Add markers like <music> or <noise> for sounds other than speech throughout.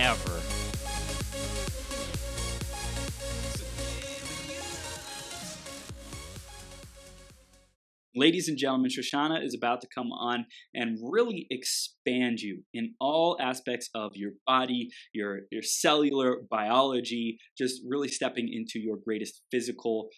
ever. Ladies and gentlemen, Shoshana is about to come on and really expand you in all aspects of your body, your, your cellular biology, just really stepping into your greatest physical,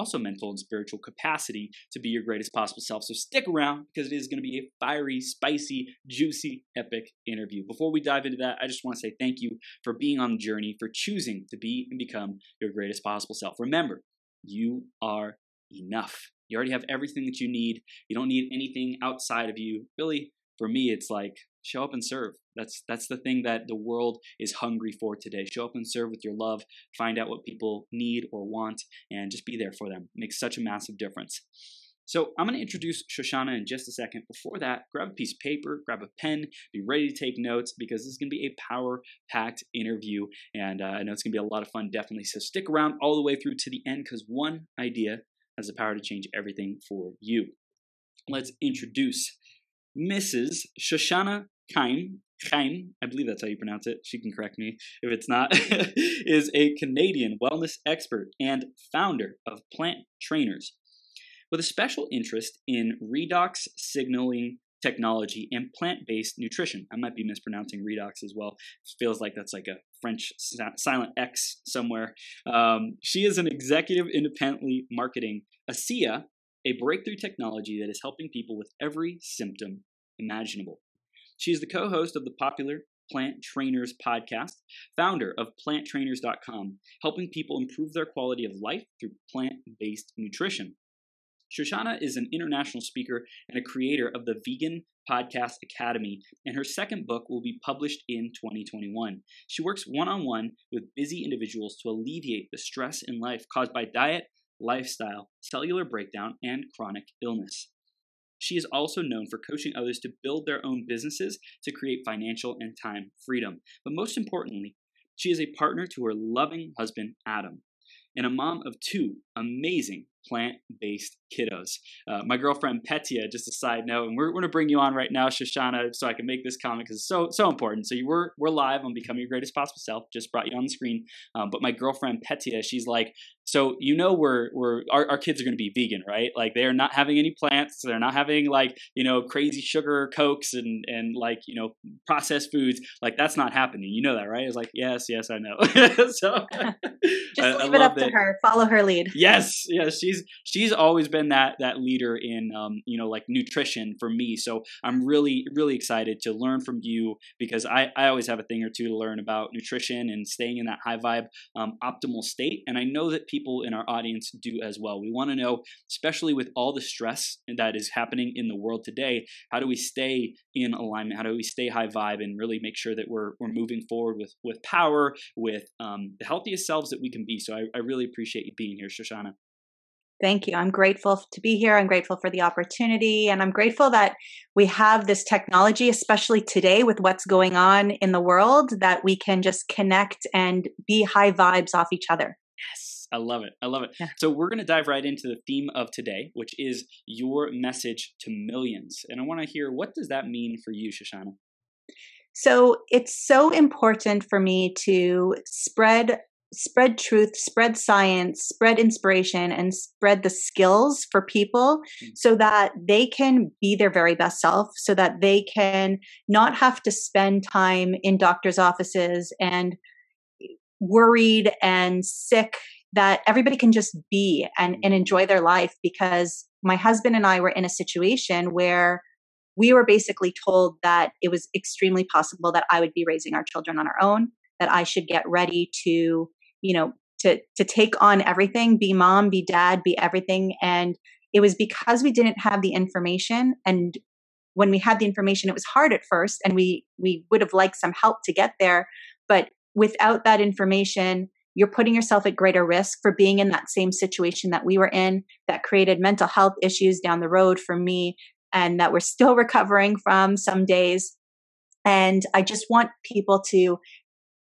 also mental and spiritual capacity to be your greatest possible self. So stick around because it is going to be a fiery, spicy, juicy, epic interview. Before we dive into that, I just want to say thank you for being on the journey, for choosing to be and become your greatest possible self. Remember, you are enough. You already have everything that you need. You don't need anything outside of you. Really, for me, it's like show up and serve. That's that's the thing that the world is hungry for today. Show up and serve with your love. Find out what people need or want, and just be there for them. It makes such a massive difference. So I'm going to introduce Shoshana in just a second. Before that, grab a piece of paper, grab a pen, be ready to take notes because this is going to be a power-packed interview, and uh, I know it's going to be a lot of fun, definitely. So stick around all the way through to the end because one idea has the power to change everything for you. Let's introduce Mrs. Shoshana Kime, Kime, I believe that's how you pronounce it. She can correct me if it's not, <laughs> is a Canadian wellness expert and founder of Plant Trainers. With a special interest in redox signaling technology and plant based nutrition. I might be mispronouncing redox as well. It feels like that's like a French silent X somewhere. Um, she is an executive independently marketing ASEA, a breakthrough technology that is helping people with every symptom imaginable. She is the co host of the popular Plant Trainers podcast, founder of planttrainers.com, helping people improve their quality of life through plant based nutrition. Shoshana is an international speaker and a creator of the Vegan Podcast Academy, and her second book will be published in 2021. She works one on one with busy individuals to alleviate the stress in life caused by diet, lifestyle, cellular breakdown, and chronic illness. She is also known for coaching others to build their own businesses to create financial and time freedom. But most importantly, she is a partner to her loving husband, Adam, and a mom of two amazing plant based kiddos. Uh, my girlfriend Petia, just a side note, and we're, we're going to bring you on right now, Shoshana, so I can make this comment because it's so so important. So you were we're live on Becoming Your Greatest Possible Self. Just brought you on the screen, um, but my girlfriend Petia, she's like, so you know we're we're our, our kids are going to be vegan, right? Like they're not having any plants, they're not having like you know crazy sugar cokes and and like you know processed foods. Like that's not happening. You know that, right? It's like yes, yes, I know. <laughs> so <laughs> just leave I it up that. to her. Follow her lead. Yes, yes, she's she's always been that that leader in um, you know like nutrition for me. So I'm really really excited to learn from you because I I always have a thing or two to learn about nutrition and staying in that high vibe um, optimal state. And I know that people in our audience do as well. We want to know, especially with all the stress that is happening in the world today, how do we stay in alignment? How do we stay high vibe and really make sure that we're we're moving forward with with power, with um, the healthiest selves that we can be? So I, I really appreciate you being here. Thank you. I'm grateful to be here. I'm grateful for the opportunity. And I'm grateful that we have this technology, especially today with what's going on in the world, that we can just connect and be high vibes off each other. Yes. I love it. I love it. Yeah. So, we're going to dive right into the theme of today, which is your message to millions. And I want to hear what does that mean for you, Shoshana? So, it's so important for me to spread spread truth, spread science, spread inspiration, and spread the skills for people mm-hmm. so that they can be their very best self, so that they can not have to spend time in doctor's offices and worried and sick, that everybody can just be and, and enjoy their life because my husband and I were in a situation where we were basically told that it was extremely possible that I would be raising our children on our own, that I should get ready to you know to to take on everything be mom be dad be everything. And it was because we didn't have the information. And when we had the information it was hard at first and we we would have liked some help to get there. But without that information, you're putting yourself at greater risk for being in that same situation that we were in that created mental health issues down the road for me and that we're still <laughs> recovering from some days. And I just want people to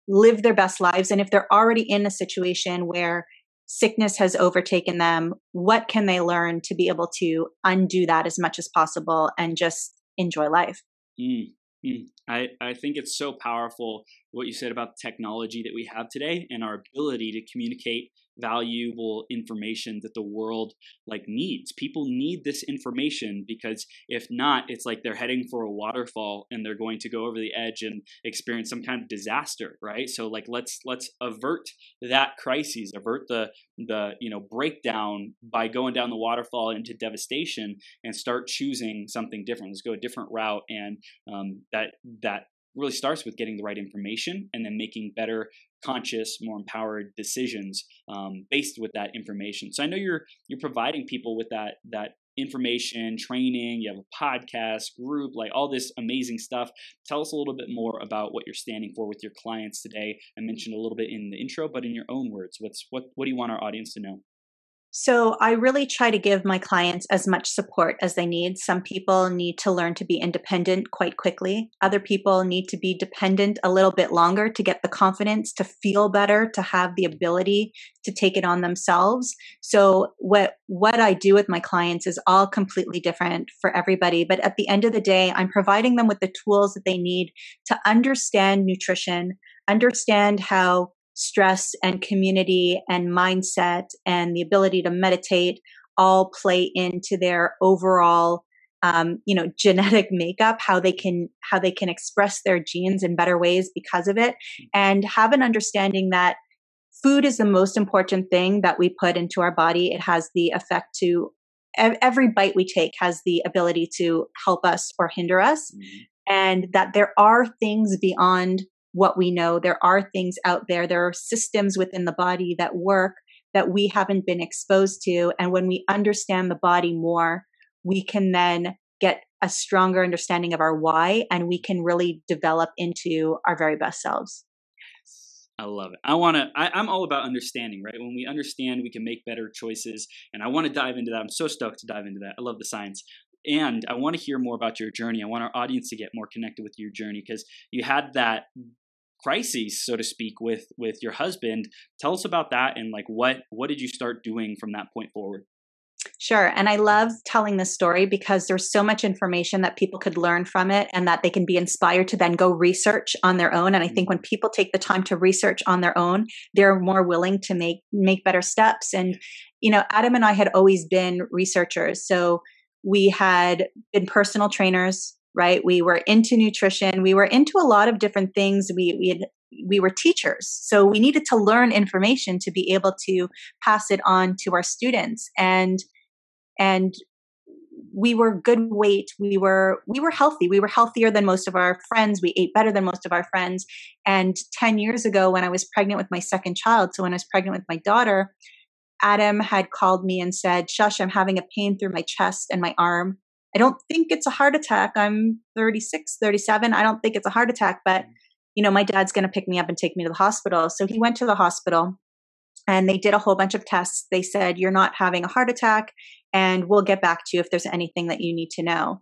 live their best lives. And if they're already in a situation where sickness has overtaken them, what can they learn to be able to undo that as much as possible and just enjoy life? Mm, mm. I, I think it's so powerful what you said about the technology that we have today and our ability to communicate valuable information that the world like needs. People need this information because if not it's like they're heading for a waterfall and they're going to go over the edge and experience some kind of disaster right? So like let's let's avert that crisis avert the the you know breakdown by going down the waterfall into devastation and start choosing something different. Let's go a different route and um, that that really starts with getting the right information and then making better conscious more empowered decisions um, based with that information. So i know you're you're providing people with that that information training you have a podcast group like all this amazing stuff. Tell us a little bit more about what you're standing for with your clients today. I mentioned a little bit in the intro but in your own words what's what what do you want our audience to know so I really try to give my clients as much support as they need. Some people need to learn to be independent quite quickly. Other people need to be dependent a little bit longer to get the confidence to feel better, to have the ability to take it on themselves. So what what I do with my clients is all completely different for everybody, but at the end of the day, I'm providing them with the tools that they need to understand nutrition, understand how stress and community and mindset and the ability to meditate all play into their overall um, you know <laughs> genetic makeup how they can how they can express their genes in better ways because of it and have an understanding that food is the most important thing that we put into our body it has the effect to every bite we take has the ability to help us or hinder us mm-hmm. and that there are things beyond what we know. There are things out there, there are systems within the body that work that we haven't been exposed to. And when we understand the body more, we can then get a stronger understanding of our why and we can really develop into our very best selves. I love it. I want to, I'm all about understanding, right? When we understand, we can make better choices. And I want to dive into that. I'm so stoked to dive into that. I love the science. And I want to hear more about your journey. I want our audience to get more connected with your journey because you had that crises so to speak with with your husband tell us about that and like what what did you start doing from that point forward Sure. And I love telling this story because there's so much information that people could learn from it and that they can be inspired to then go research on their own. And I think mm-hmm. when people take the time to research on their own, they're more willing to make make better steps. And, you know, Adam and I had always been researchers. So we had been personal trainers right? We were into nutrition. We were into a lot of different things. We, we had we were teachers. So we needed to learn information to be able to pass it on to our students. And and we were good weight. We were we were healthy. We were healthier than most of our friends. We ate better than most of our friends. And 10 years ago when i was pregnant with my second child so when i was pregnant with my daughter adam had called me and said shush i'm having a pain through my chest and my arm I don't think it's a heart attack. I'm 36, 37. I don't think it's a heart attack, but you know, my dad's going to pick me up and take me to the hospital. So he went to the hospital and they did a whole bunch of tests. They said, You're not having a heart attack, and we'll get back to you if there's anything that you need to know.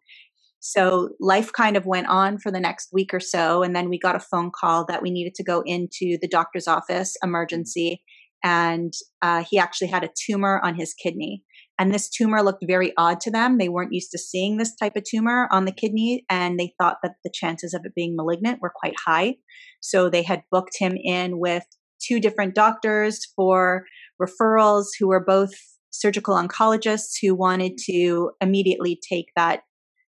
So life kind of went on for the next week or so. And then we got a phone call that we needed to go into the doctor's office, emergency. And uh, he actually had a tumor on his kidney. And this tumor looked very odd to them. They weren't used to seeing this type of tumor on the kidney, and they thought that the chances of it being malignant were quite high. So they had booked him in with two different doctors for referrals who were both surgical oncologists who wanted to immediately take that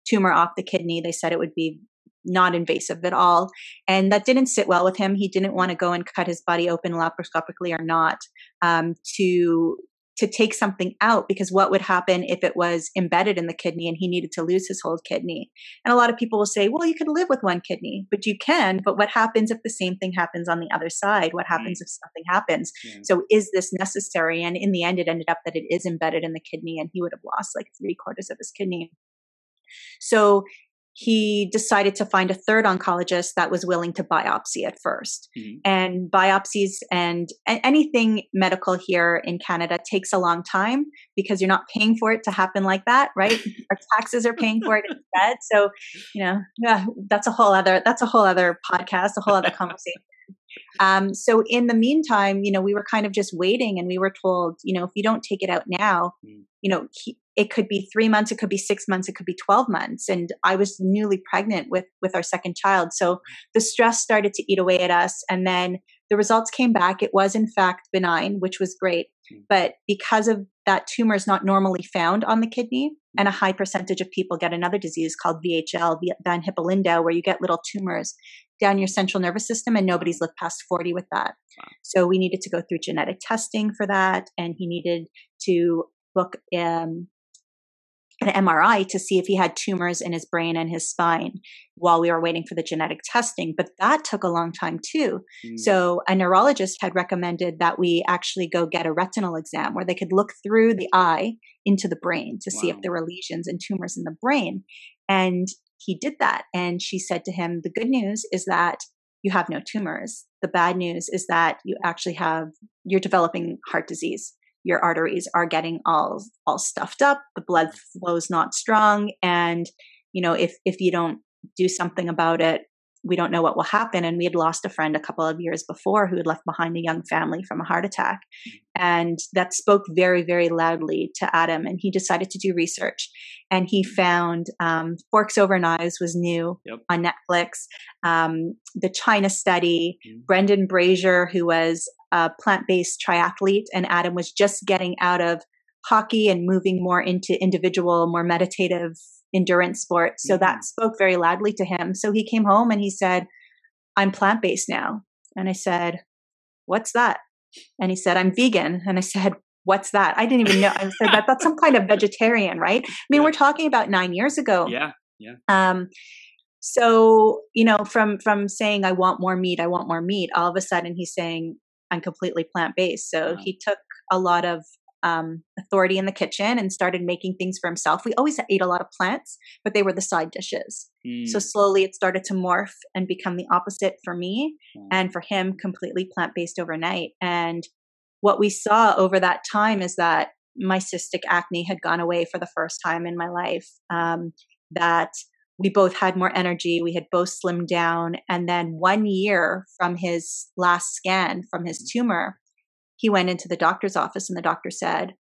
tumor off the kidney. They said it would be not invasive at all. And that didn't sit well with him. He didn't want to go and cut his body open laparoscopically or not um, to to take something out because what would happen if it was embedded in the kidney and he needed to lose his whole kidney? And a lot of people will say, well, you could live with one kidney, but you can. But what happens if the same thing happens on the other side? What mm. happens if something happens? Yeah. So is this necessary? And in the end, it ended up that it is embedded in the kidney and he would have lost like three quarters of his kidney. So he decided to find a third oncologist that was willing to biopsy at 1st mm-hmm. And biopsies and anything medical here in Canada takes a long time because you're not paying for it to happen like that, right? <laughs> Our taxes are paying for it instead. So, you know, yeah, that's a whole other that's a whole other podcast, a whole other conversation. Um, so in the meantime, you know, we were kind of just waiting and we were told, you know, if you don't take it out now, mm. you know, he, it could be three months, it could be six months, it could be 12 months. And I was newly pregnant with, with our second child. So the stress started to eat away at us. And then the results came back. It was in fact benign, which was great. Hmm. But because of that tumor is not normally found on the kidney, and a high percentage of people get another disease called VHL, von Hippel-Lindau, where you get little tumors down your central nervous system, and nobody's lived past 40 with that. Wow. So we needed to go through genetic testing for that, and he needed to book um, an MRI to see if he had tumors in his brain and his spine while we were waiting for the genetic testing. But that took a long time too. Mm. So a neurologist had recommended that we actually go get a retinal exam where they could look through the eye into the brain to wow. see if there were lesions and tumors in the brain. And he did that. And she said to him, The good news is that you have no tumors. The bad news is that you actually have, you're developing heart disease your arteries are getting all all stuffed up the blood flow's not strong and you know if if you don't do something about it we don't know what will happen and we had lost a friend a couple of years before who had left behind a young family from a heart attack and that spoke very very loudly to adam and he decided to do research and he found um, forks over knives was new yep. on netflix um, the china study mm-hmm. brendan brazier who was a plant-based triathlete and adam was just getting out of hockey and moving more into individual more meditative endurance sport. So mm-hmm. that spoke very loudly to him. So he came home and he said i'm plant-based now. And i said what's that? And he said i'm vegan. And i said what's that? I didn't even know. I said that that's some kind of vegetarian right? I mean yeah. we're talking about nine years ago. Yeah yeah. Um so you know from from saying i want more meat i want more meat all of a sudden he's saying I'm completely plant based. So wow. he took a lot of um, authority in the kitchen and started making things for himself. We always ate a lot of plants, but they were the side dishes. Mm. So slowly it started to morph and become the opposite for me and for him, completely plant based overnight. And what we saw over that time is that my cystic acne had gone away for the first time in my life. Um, that we both had more energy. We had both slimmed down. And then one year from his last scan from his mm-hmm. tumor, he went into the doctor's office and the doctor said,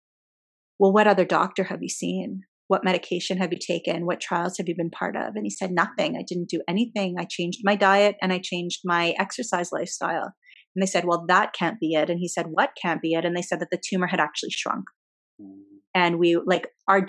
Well, what other doctor have you seen? What medication have you taken? What trials have you been part of? And he said, Nothing. I didn't do anything. I changed my diet and I changed my exercise lifestyle. And they said, Well, that can't be it. And he said, What can't be it? And they said that the tumor had actually shrunk. And we like our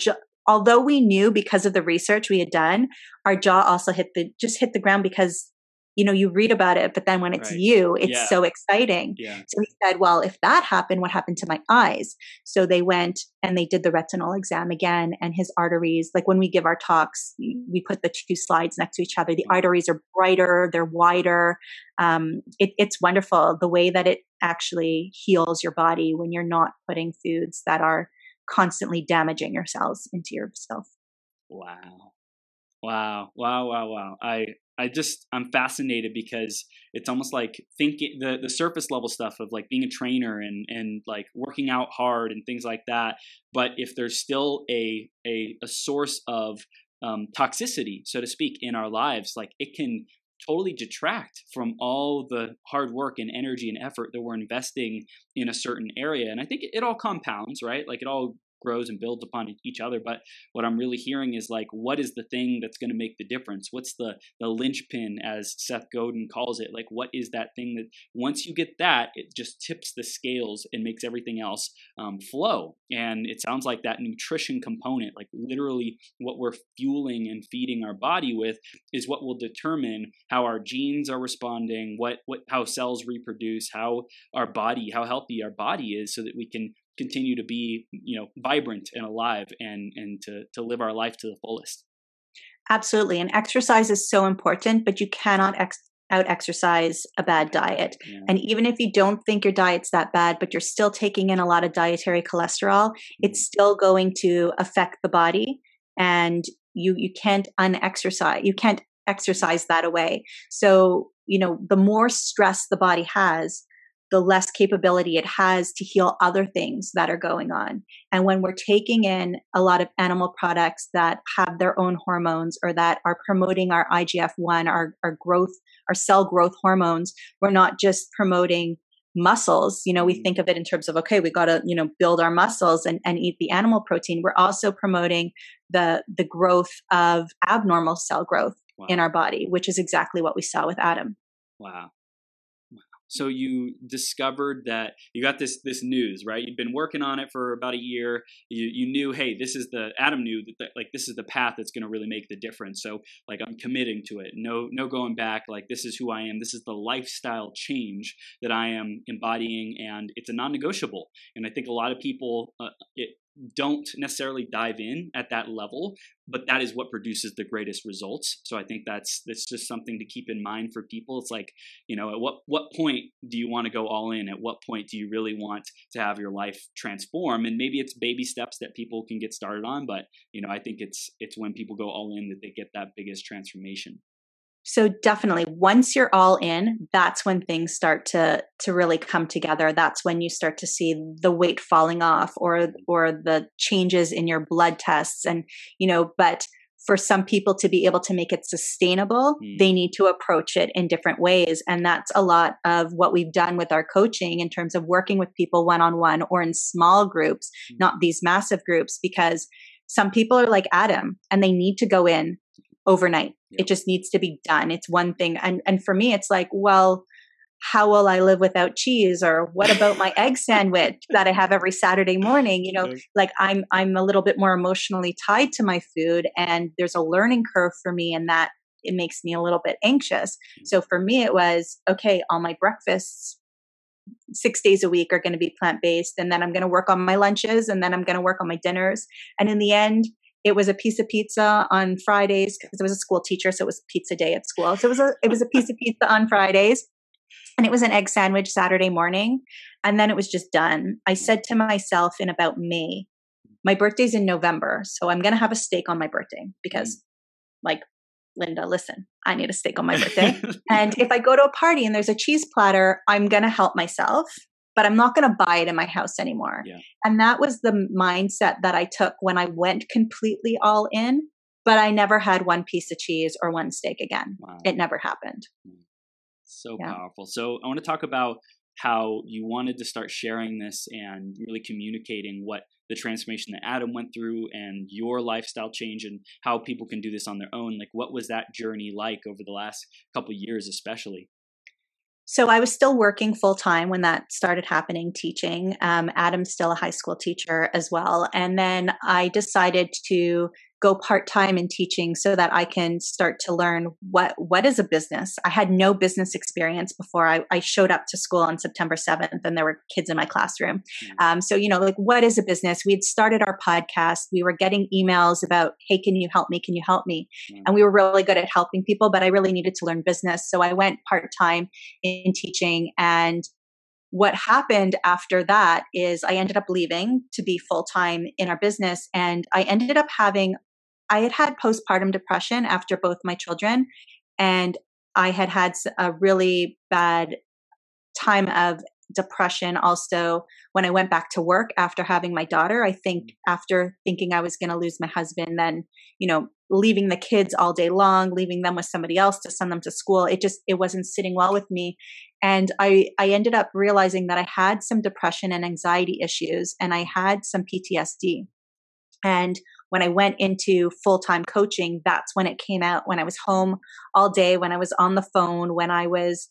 although we knew because of the research we had done, our jaw also hit the just hit the ground because you know you read about it, but then when it's right. you, it's yeah. so exciting. Yeah. So he said, well, if that happened, what happened to my eyes? So they went and they did the retinal exam again, and his arteries. Like when we give our talks, we put the two slides next to each other. The mm-hmm. arteries are brighter, they're wider. Um, it, it's wonderful the way that it actually heals your body when you're not putting foods that are constantly damaging your cells into yourself. Wow. Wow. Wow. Wow. Wow. I I just I'm fascinated because it's almost like thinking the the surface level stuff of like being a trainer and and like working out hard and things like that. But if there's still a a, a source of um, toxicity, so to speak, in our lives, like it can totally detract from all the hard work and energy and effort that we're investing in a certain area. And I think it all compounds, right? Like it all grows and builds upon each other. But what I'm really hearing is like, what is the thing that's going to make the difference? What's the the linchpin, as Seth Godin calls it? Like, what is that thing that once you get that, it just tips the scales and makes everything else um, flow? And it sounds like that nutrition component, like literally what we're fueling and feeding our body with, is what will determine how our genes are responding, what what how cells reproduce, how our body, how healthy our body is, so that we can continue to be you know vibrant and alive and and to to live our life to the fullest absolutely and exercise is so important but you cannot ex- out exercise a bad diet yeah. and even if you don't think your diet's that bad but you're still taking in a lot of dietary cholesterol mm-hmm. it's still going to affect the body and you you can't unexercise you can't exercise that away so you know the more stress the body has the less capability it has to heal other things that are going on. And when we're taking in a lot of animal products that have their own hormones or that are promoting our IGF 1, our, our growth, our cell growth hormones, we're not just promoting muscles you know we mm-hmm. think of it in terms of okay we got to you know build our muscles and, and eat the animal protein we're also promoting the the growth of abnormal cell growth wow. in our body which is exactly what we saw with adam wow so you discovered that you got this this news right? You'd been working on it for about a year. You you knew hey this is the adam knew that, that like this is the path that's going to really make the difference. So like i'm committing to it. No no going back. Like this is who i am. This is the lifestyle change that i am embodying and it's a non-negotiable. And i think a lot of people uh, it, don't necessarily dive in at that level but that is what produces the greatest results. So i think that's that's just something to keep in mind for people. It's like you know at what what point do you want to go all in? At what point do you really want to have your life transform? And maybe it's baby steps that people can get started on but you know i think it's it's when people go all in that they get that biggest transformation so definitely once you're all in that's when things start to to really come together that's when you start to see the weight falling off or or the changes in your blood tests and you know but for some people to be able to make it sustainable mm. they need to approach it in different ways and that's a lot of what we've done with our coaching in terms of working with people one on one or in small groups mm. not these massive groups because some people are like Adam and they need to go in overnight. Yep. It just needs to be done. It's one thing. And and for me it's like, well, how will I live without cheese or what about my egg <laughs> sandwich that I have every Saturday morning? You know, like I'm I'm a little bit more emotionally tied to my food and there's a learning curve for me and that it makes me a little bit anxious. Mm. So for me it was okay, all my breakfasts 6 days a week are going to be plant based and then I'm going to work on my lunches and then I'm going to work on my dinners and in the end it was a piece of pizza on Fridays because I was a school teacher, so it was pizza day at school. So it was a it was a piece of pizza on Fridays, and it was an egg sandwich Saturday morning, and then it was just done. I said to myself in about May, my birthday's in November, so I'm gonna have a steak on my birthday because, mm. like, Linda, listen, I need a steak on my <laughs> birthday. and if I go to a party and there's a cheese platter, I'm going to help myself but I'm not going to buy it in my house anymore. Yeah. And that was the mindset that I took when I went completely all in, but I never had one piece of cheese or one steak again. Wow. It never happened. Hmm. So yeah. powerful. So I want to talk about how you wanted to start sharing this and really communicating what the transformation that Adam went through and your lifestyle change and how people can do this on their own. Like, what was that journey like over the last couple years, especially? So I was still working full time when that started happening, teaching. Um, Adam's still a high school teacher as well. And then I decided to go part time in teaching so that I can start to learn what what is a business. I had no business experience before I, I showed up to school on September 7th and there were kids in my classroom. Mm. Um, so, you know, like what is a business? We had started our podcast. We were getting emails about, hey, can you help me? Can you help me? Mm. And we were really good at helping people, but I really needed to learn business. So I went part time in teaching and what happened after that is I ended up leaving to be full time in our business. And I ended up having I had had postpartum depression after both my children, and I had had a really bad time of depression also when I went back to work after having my daughter. I think mm. after thinking I was going to lose my husband, then, you know, leaving the kids all day long, leaving them with somebody else to send them to school, it just, it wasn't sitting well with me. And I, I ended up realizing that I had some depression and anxiety issues and I had some PTSD. And when I went into full time coaching, that's when it came out. When I was home all day, when I was on the phone, when I was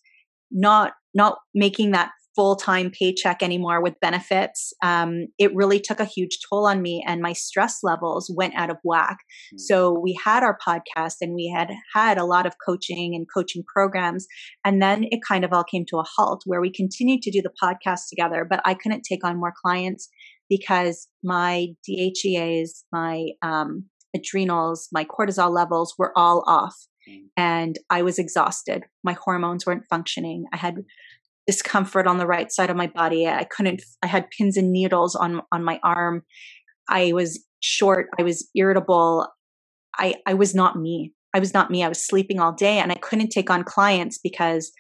not not making that full time paycheck anymore with benefits, um, it really took a huge toll on me, and my stress levels went out of whack. Mm-hmm. So we had our podcast, and we had had a lot of coaching and coaching programs, and then it kind of all came to a halt where we continued to do the podcast together, but I couldn't take on more clients because my DHEAs, my um, adrenals, my cortisol levels were all off. Mm. And I was exhausted. My hormones weren't functioning. I had discomfort on the right side of my body. I couldn't, I had pins and needles on, on my arm. I was short. I was irritable. I, I was not me. I was not me. I was sleeping all day and I couldn't take on clients because,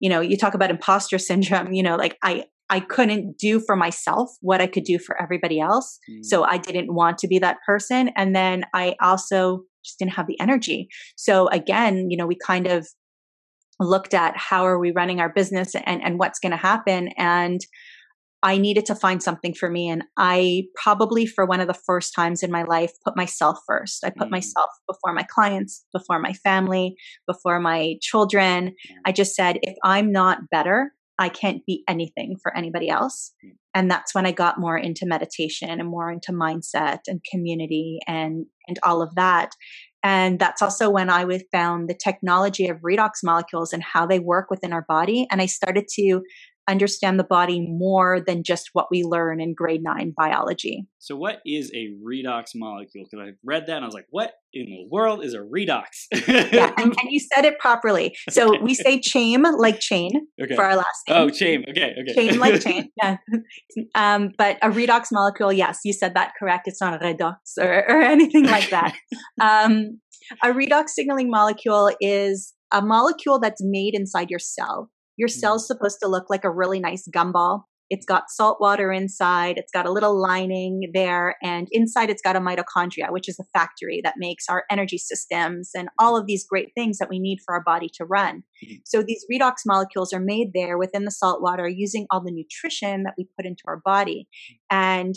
you know, you talk about imposter syndrome, you know, like I, I couldn't do for myself what I could do for everybody else. Mm. So I didn't want to be that person. And then I also just didn't have the energy. So again, you know, we kind of looked at how are we running our business and, and what's going to happen. And I needed to find something for me. And I probably, for one of the first times in my life, put myself first. I put mm. myself before my clients, before my family, before my children. I just said, if I'm not better, I can't be anything for anybody else. Mm. And that's when I got more into meditation and more into mindset and community and, and all of that. And that's also when I found the technology of redox molecules and how they work within our body. And I started to understand the body more than just what we learn in grade nine biology. So, what is a redox molecule? Because I read that and I was like, what in the world is a redox? yeah, and, <laughs> and, you said it properly. So, we say chain like chain okay. for our last name. Oh, chain. Okay. Okay. Chain like <laughs> chain. Yeah. Um, but a redox molecule, yes, you said that correct. It's not a redox or, or anything like that. <laughs> um, a redox signaling molecule is a molecule that's made inside your cell. Your mm-hmm. cell's supposed to look like a really nice gumball. It's got salt water inside. It's got a little lining there. And inside, it's got a mitochondria, which is a factory that makes our energy systems and all of these great things that we need for our body to run. Mm-hmm. So these redox molecules are made there within the salt water using all the nutrition that we put into our body. And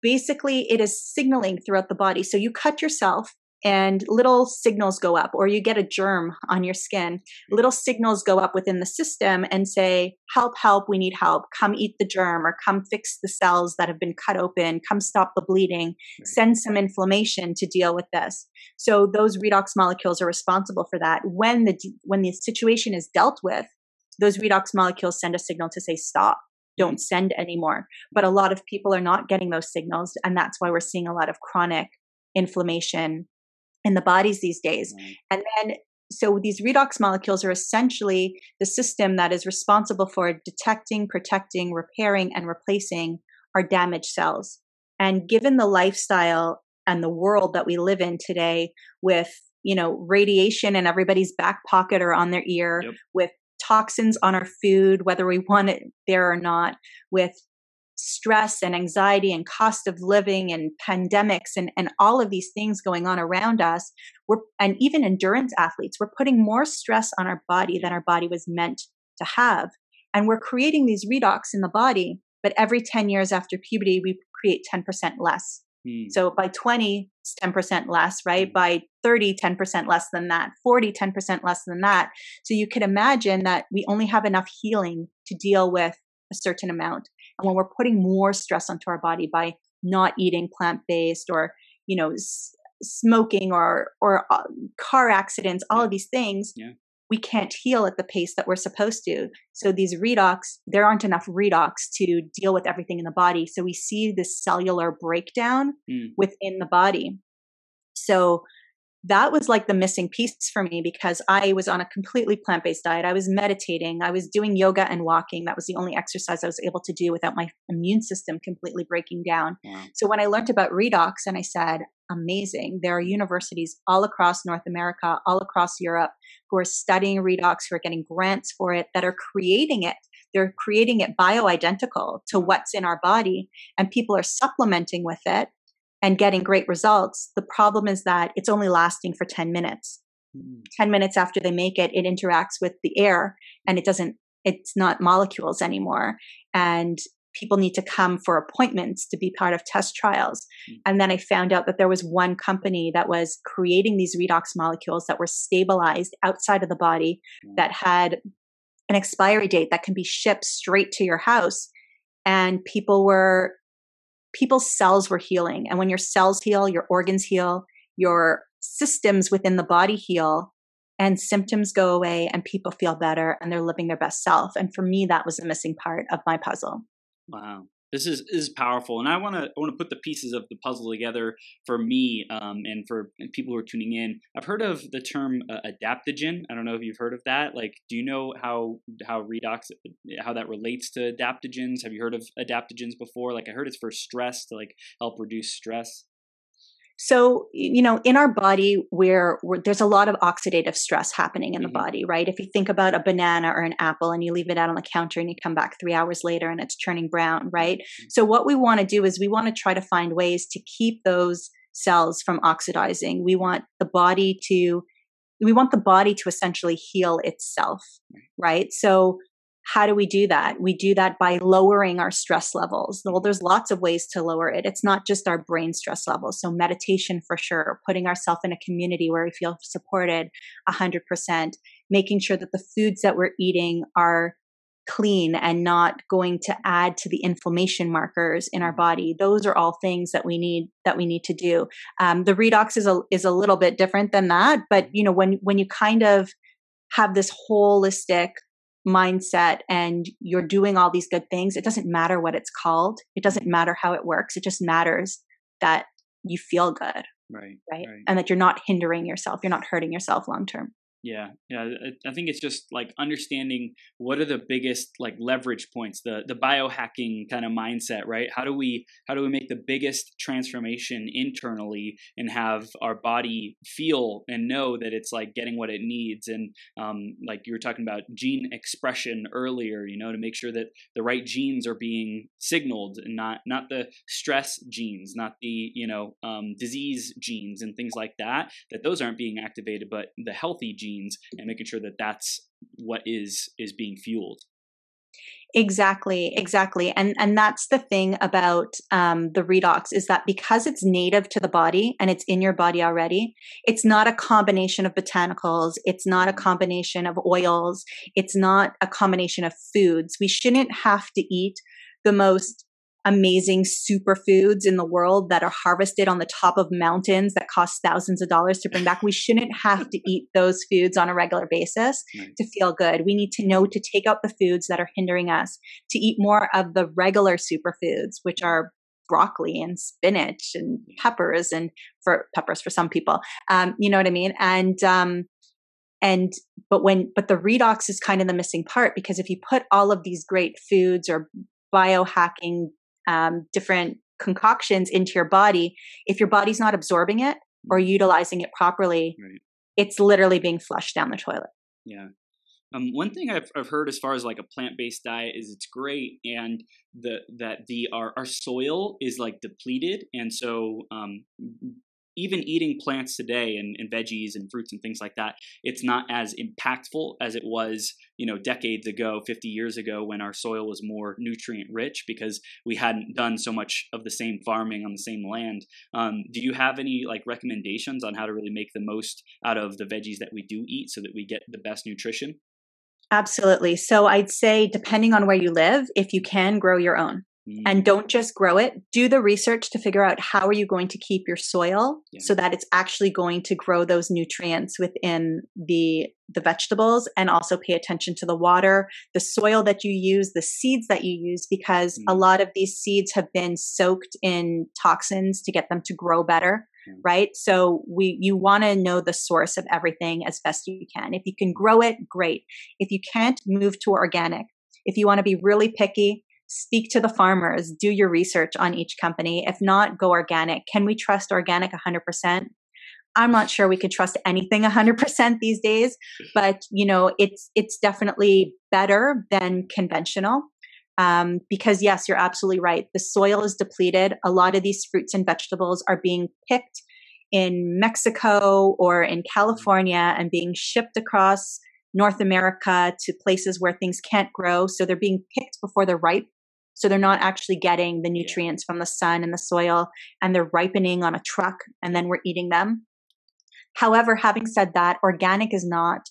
basically, it is signaling throughout the body. So you cut yourself and little signals go up, or you get a germ on your skin. Little signals go up within the system and say, Help, help, we need help. Come eat the germ, or come fix the cells that have been cut open. Come stop the bleeding. Send some inflammation to deal with this. So, those redox molecules are responsible for that. When the, when the situation is dealt with, those redox molecules send a signal to say, Stop don't send anymore. But a lot of people are not getting those signals. And that's why we're seeing a lot of chronic inflammation in the bodies these days. Mm. And then so these redox molecules are essentially the system that is responsible for detecting, protecting, repairing, and replacing our damaged cells. And given the lifestyle and the world that we live in today with, you know, radiation in everybody's back pocket or on their ear, yep. with toxins on our food, whether we want it there or not, with stress and anxiety and cost of living and pandemics and, and all of these things going on around us we're and even endurance athletes we're putting more stress on our body than our body was meant to have. And we're creating these redox in the body but every 10 years after puberty we create 10% less. Hmm. so by 20 it's 10% less right? Hmm. by 30 10% less than that. 40 10% less than that. So you could imagine that we only have enough healing to deal with a certain amount and when we're putting more stress onto our body by not eating plant based or, you know, s- smoking or or uh, car accidents, all yeah. of these things, yeah. we can't heal at the pace that we're supposed to. So these redox, there aren't enough redox to deal with everything in the body. So we see this cellular breakdown mm. within the body. So that was like the missing piece for me because I was on a completely plant based diet. I was meditating, I was doing yoga and walking. That was the only exercise I was able to do without my immune system completely breaking down. Wow. So when I learned about redox and I said, amazing, there are universities all across North America, all across Europe who are studying redox, who are getting grants for it, that are creating it. They're creating it bioidentical to what's in our body, and people are supplementing with it and getting great results. The problem is that it's only lasting for 10 minutes. Mm. 10 minutes after they make it, it interacts with the air and it doesn't, it's not molecules anymore. And people need to come for appointments to be part of test trials. Mm. And then I found out that there was one company that was creating these redox molecules that were stabilized outside of the body mm. that had an expiry date that can be shipped straight to your house. And people were people's cells were healing. And when your cells heal, your organs heal, your systems within the body heal, and symptoms go away, and people feel better and they're living their best self. And for me, that was the missing part of my puzzle. Wow this is is powerful and i want to i want to put the pieces of the puzzle together for me um, and for people who are tuning in. I've heard of the term uh, adaptogen. I don't know if you've heard of that. Like do you know how how redox how that relates to adaptogens? Have you heard of adaptogens before? Like i heard it's for stress to like help reduce stress So, you know, in our body, where, there's a lot of oxidative stress happening in the mm-hmm. body, right? If you think about a banana or an apple and you leave it out on the counter and you come back three hours later and it's turning brown, right? Mm-hmm. So, what we want to do is we want to try to find ways to keep those cells from oxidizing. We want the body to we want the body to essentially heal itself, right? So how do we do that? We do that by lowering our stress levels. Well, there's lots of ways to lower it. It's not just our brain stress levels. So meditation for sure, putting ourselves in a community where we feel supported 100%, making sure that the foods that we're eating are clean and not going to add to the inflammation markers in our body those are all things that we need that we need to do um, the redox is a is a little bit different than that but you know when when you kind of have this holistic mindset and you're doing all these good things it doesn't matter what it's called. It doesn't matter how it works. It just matters that you feel good right right, right. and that you're not hindering yourself. You're not hurting yourself long term yeah, yeah. I think it's just like understanding what are the biggest like leverage points, the the biohacking kind of mindset, right? How do we how do we make the biggest transformation internally and have our body feel and know that it's like getting what it needs, and um, like you were talking about gene expression earlier, you know, to make sure that the right genes are being signaled and not not the stress genes, not the you know um, disease genes and things like that. That those aren't being activated, but the healthy genes genes and making sure that that's what is is being fueled. Exactly exactly. And and that's the thing about um, the redox is that because it's native to the body and it's in your body already it's not a combination of botanicals it's not a combination of oils it's not a combination of foods. We shouldn't have to eat the most amazing superfoods in the world that are harvested on the top of mountains that cost thousands of dollars to bring back. We shouldn't have to eat those foods on a regular basis <laughs> to feel good. We need to know to take out the foods that are hindering us, to eat more of the regular superfoods, which are broccoli and spinach and peppers and for peppers for some people. Um, you know what I mean? And um, and but when but the redox is kind of the missing part because if you put all of these great foods or biohacking um, different concoctions into your body, if your body's not absorbing it or mm. utilizing it properly, right. it's literally being flushed down the toilet. Yeah. Um, one thing I've, I've heard as far as like a plant based diet is it's great and the that the our, our soil is like depleted and so um, even eating plants today and, and, veggies and fruits and things like that, it's not as impactful as it was, you know, decades ago, 50 years ago, when our soil was more nutrient rich because we hadn't done so much of the same farming on the same land. Um, do you have any like recommendations on how to really make the most out of the veggies that we do eat so that we get the best nutrition? Absolutely. So I'd say, depending on where you live, if you can grow your own, and mm. don't just grow it do the research to figure out how are you going to keep your soil yeah. so that it's actually going to grow those nutrients within the the vegetables and also pay attention to the water the soil that you use the seeds that you use because mm. a lot of these seeds have been soaked in toxins to get them to grow better yeah. right so we you want to know the source of everything as best you can if you can grow it great if you can't move to organic if you want to be really picky speak to the farmers, do your research on each company. If not, go organic. Can we trust organic 100%? I'm not sure we could trust anything 100% these days, but you know, it's it's definitely better than conventional. Um, because yes, you're absolutely right. The soil is depleted. A lot of these fruits and vegetables are being picked in Mexico or in California and being shipped across North America to places where things can't grow. So they're being picked before they're ripe so they're not actually getting the nutrients from the sun and the soil, and they're ripening on a truck, and then we're eating them. However, having said that, organic is not,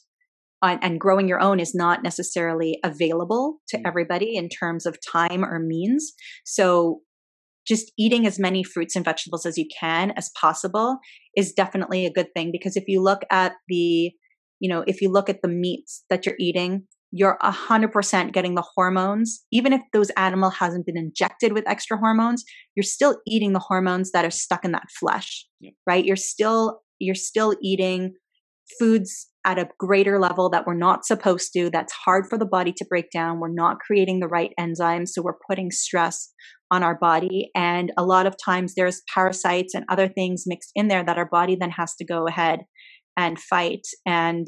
uh, and growing your own is not necessarily available to everybody in terms of time or means. So just eating as many fruits and vegetables as you can as possible is definitely a good thing because if you look at the you know if you look at the meats that you're eating you're 100% getting the hormones even if those animal hasn't been injected with extra hormones you're still eating the hormones that are stuck in that flesh yep. right you're still you're still eating foods at a greater level that we're not supposed to, that's hard for the body to break down. We're not creating the right enzymes. So we're putting stress on our body. And a lot of times there's parasites and other things mixed in there that our body then has to go ahead and fight. And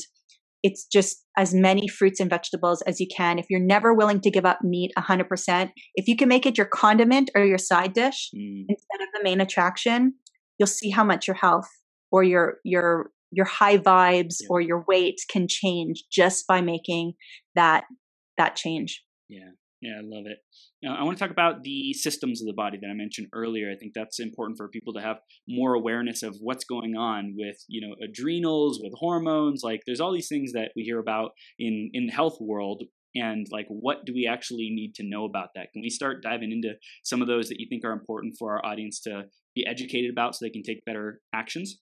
it's just as many fruits and vegetables as you can. If you're never willing to give up meat 100%, if you can make it your condiment or your side dish mm. instead of the main attraction, you'll see how much your health or your your your high vibes yeah. or your weight can change just by making that that change. Yeah. Yeah, I love it. Now, I want to talk about the systems of the body that I mentioned earlier. I think that's important for people to have more awareness of what's going on with, you know, adrenals, with hormones. Like, there's all these things that we hear about in in the health world, and like, what do we actually need to know about that? Can we start diving into some of those that you think are important for our audience to be educated about, so they can take better actions?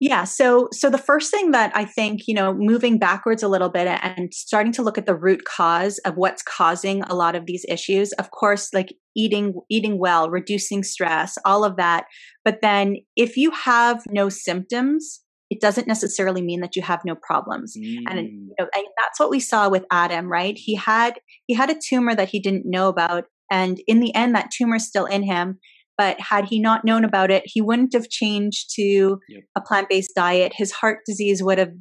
Yeah. So, so the first thing that I think, you know, moving backwards a little bit and starting to look at the root cause of what's causing a lot of these issues, of course, like eating, eating well, reducing stress, all of that. But then if you have no symptoms, it doesn't necessarily mean that you have no problems. Mm. And, you know, and that's what we saw with Adam, right? He had, he had a tumor that he didn't know about. And in the end, that tumor is still in him but had he not known about it, he wouldn't have changed to yep. a plant-based diet. His heart disease would have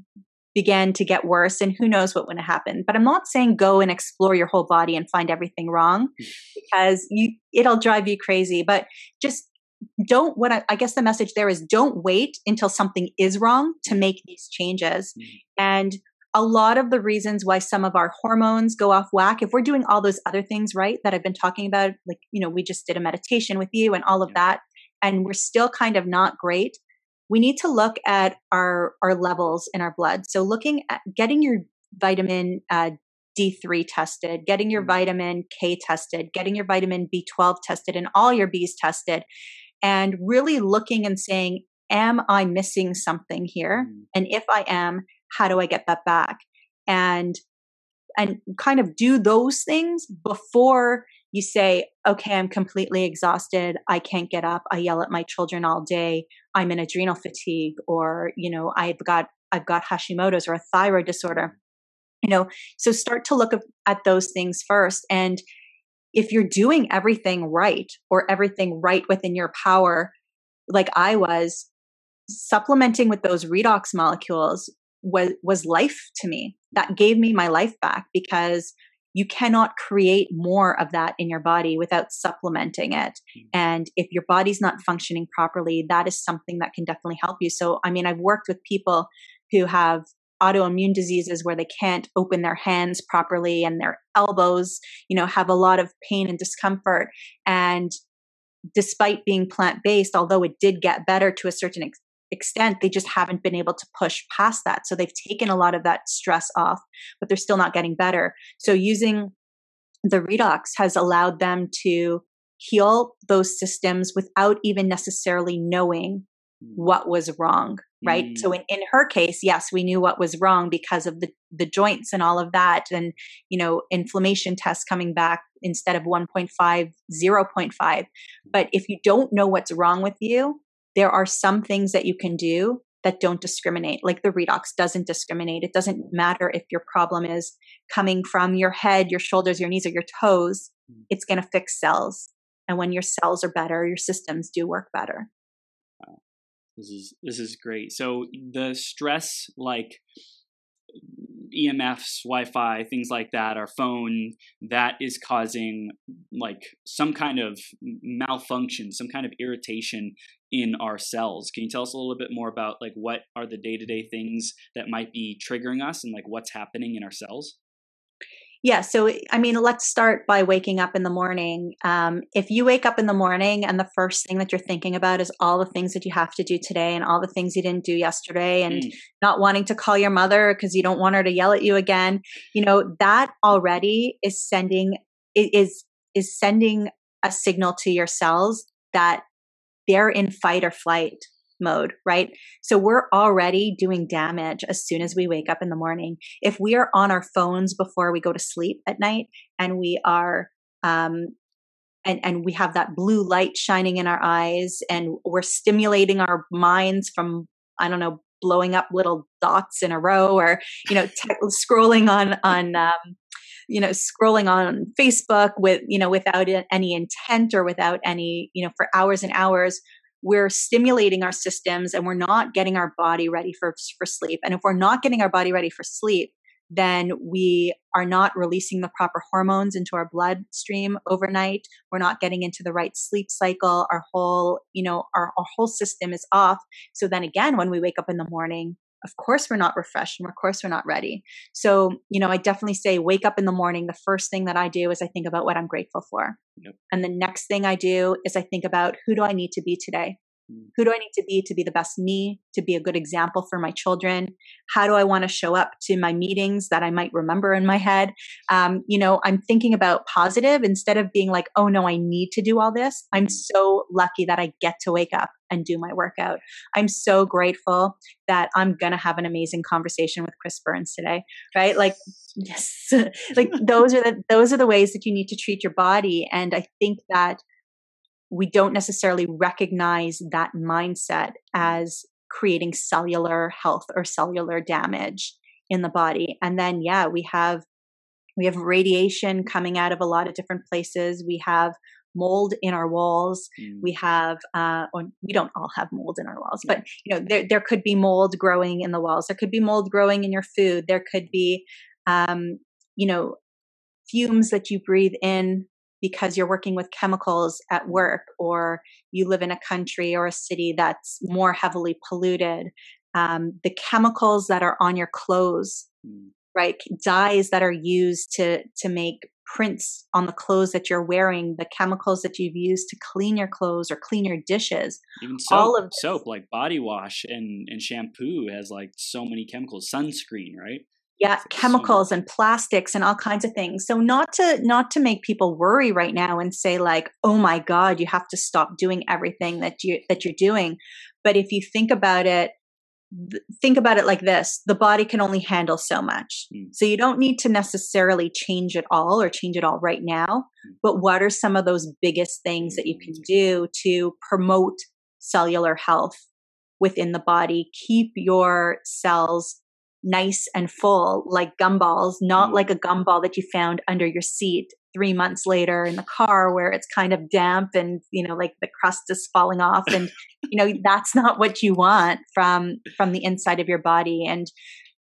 began to get worse and who knows what would have happened. But I'm not saying go and explore your whole body and find everything wrong because you it'll drive you crazy. But just don't what I, I, guess the message there is don't wait until something is wrong to make these changes mm-hmm. and a lot of the reasons why some of our hormones go off whack if we're doing all those other things right that i've been talking about like you know we just did a meditation with you and all of that and we're still kind of not great we need to look at our our levels in our blood so looking at getting your vitamin uh, d3 tested getting your mm. vitamin k tested getting your vitamin b12 tested and all your b's tested and really looking and saying am i missing something here mm. and if i am how do i get that back? And and kind of do those things before you say okay i'm completely exhausted. I can't get up. I yell at my children all day. I'm in adrenal fatigue or you know i've got i've got hashimoto's or a thyroid disorder you know? So start to look at those things first. And if you're doing everything right or everything right within your power like i was supplementing with those redox molecules was was life to me. That gave me my life back because you cannot create more of that in your body without supplementing it. Mm. and if your body's not functioning properly that is something that can definitely help you. So i mean i've worked with people who have autoimmune diseases where they can't open their hands properly and their elbows you know have a lot of pain and discomfort. And despite being plant based although it did get better to a certain ex- extent they just haven't been able to push past that. So they've taken a lot of that stress off but they're still not getting better. So using the redox has allowed them to heal those systems without even necessarily knowing what was wrong right? Mm. so in, in her case yes we knew what was wrong because of the the joints and all of that and you know inflammation tests coming back instead of 1.5 0.5 but if you don't know what's wrong with you there are some things that you can do that don't discriminate. Like the redox doesn't discriminate. It doesn't matter if your problem is coming from your head, your shoulders, your knees, or your toes. Mm. It's going to fix cells. And when your cells are better, your systems do work better. Wow. This is this is great. So the stress like EMFs, Wi-Fi, things like that, our phone, that is causing like some kind of malfunction, some kind of irritation in our cells. Can you tell us a little bit more about like what are the day-to-day things that might be triggering us and like what's happening in our cells? Yeah. So, I mean, let's start by waking up in the morning. Um, if you wake up in the morning and the first thing that you're thinking about is all the things that you have to do today and all the things you didn't do yesterday and mm. not wanting to call your mother because you don't want her to yell at you again, you know, that already is sending, is, is sending a signal to your cells that they're in fight or flight mode, right? So we're already doing damage as soon as we wake up in the morning. If we are on our phones before we go to sleep at night and we are, um, and, and we have that blue light shining in our eyes and we're stimulating our minds from, I don't know, blowing up little dots in a row or you know scrolling on on um, you know scrolling on facebook with you know without any intent or without any you know for hours and hours we're stimulating our systems and we're not getting our body ready for for sleep. And if we're not getting our body ready for sleep then we are not releasing the proper hormones into our bloodstream overnight. We're not getting into the right sleep cycle. Our whole you know our, our whole system is off. So then again when we wake up in the morning of course we're not refreshed and of course we're not ready so you know i definitely say wake up in the morning the first thing that i do is i think about what i'm grateful for yep. and the next thing i do is i think about who do i need to be today. Who do I need to be to be the best me, to be a good example for my children? How do I want to show up to my meetings that I might remember in my head? Um, you know, I'm thinking about positive instead of being like, oh no, I need to do all this. I'm so lucky that I get to wake up and do my workout. I'm so grateful that I'm going to have an amazing conversation with Chris Burns today, right? Like yes. <laughs> like <laughs> those are the those are the ways that you need to treat your body and I think that we don't necessarily recognize that mindset as creating cellular health or cellular damage in the body. And then yeah we have we have radiation coming out of a lot of different places. We have mold in our walls. Mm. we have uh or we don't all have mold in our walls but you know there there could be mold growing in the walls. There could be mold growing in your food. There could be um you know fumes that you breathe in because you're working with chemicals at work or you live in a country or a city that's more heavily polluted um, the chemicals that are on your clothes mm. right dyes that are used to to make prints on the clothes that you're wearing the chemicals that you've used to clean your clothes or clean your dishes even soap, all of this. soap like body wash and and shampoo has like so many chemicals sunscreen right yeah chemicals and plastics and all kinds of things so not to not to make people worry right now and say like oh my god you have to stop doing everything that you that you're doing but if you think about it think about it like this the body can only handle so much mm. so you don't need to necessarily change it all or change it all right now mm. but what are some of those biggest things that you can mm. do to promote cellular health within the body keep your cells nice and full like gumballs, not mm. like a gumball that you found under your seat three months later in the car where it's kind of damp and you know like the crust is falling off <laughs> and you know that's not what you want from from the inside of your body. And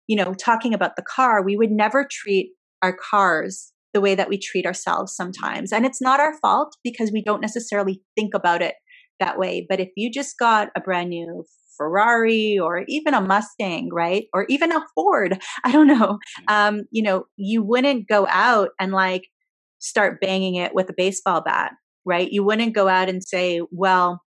you know talking about the car we would never treat our cars the way that we treat ourselves sometimes. And it's not our fault because we don't necessarily think about it that way. But if you just got a brand new Ferrari or even a Mustang, right? Or even a Ford. <laughs> I don't know. Mm. Um, you know, you wouldn't go out and like start banging it with a baseball bat, right? You wouldn't go out and say, well,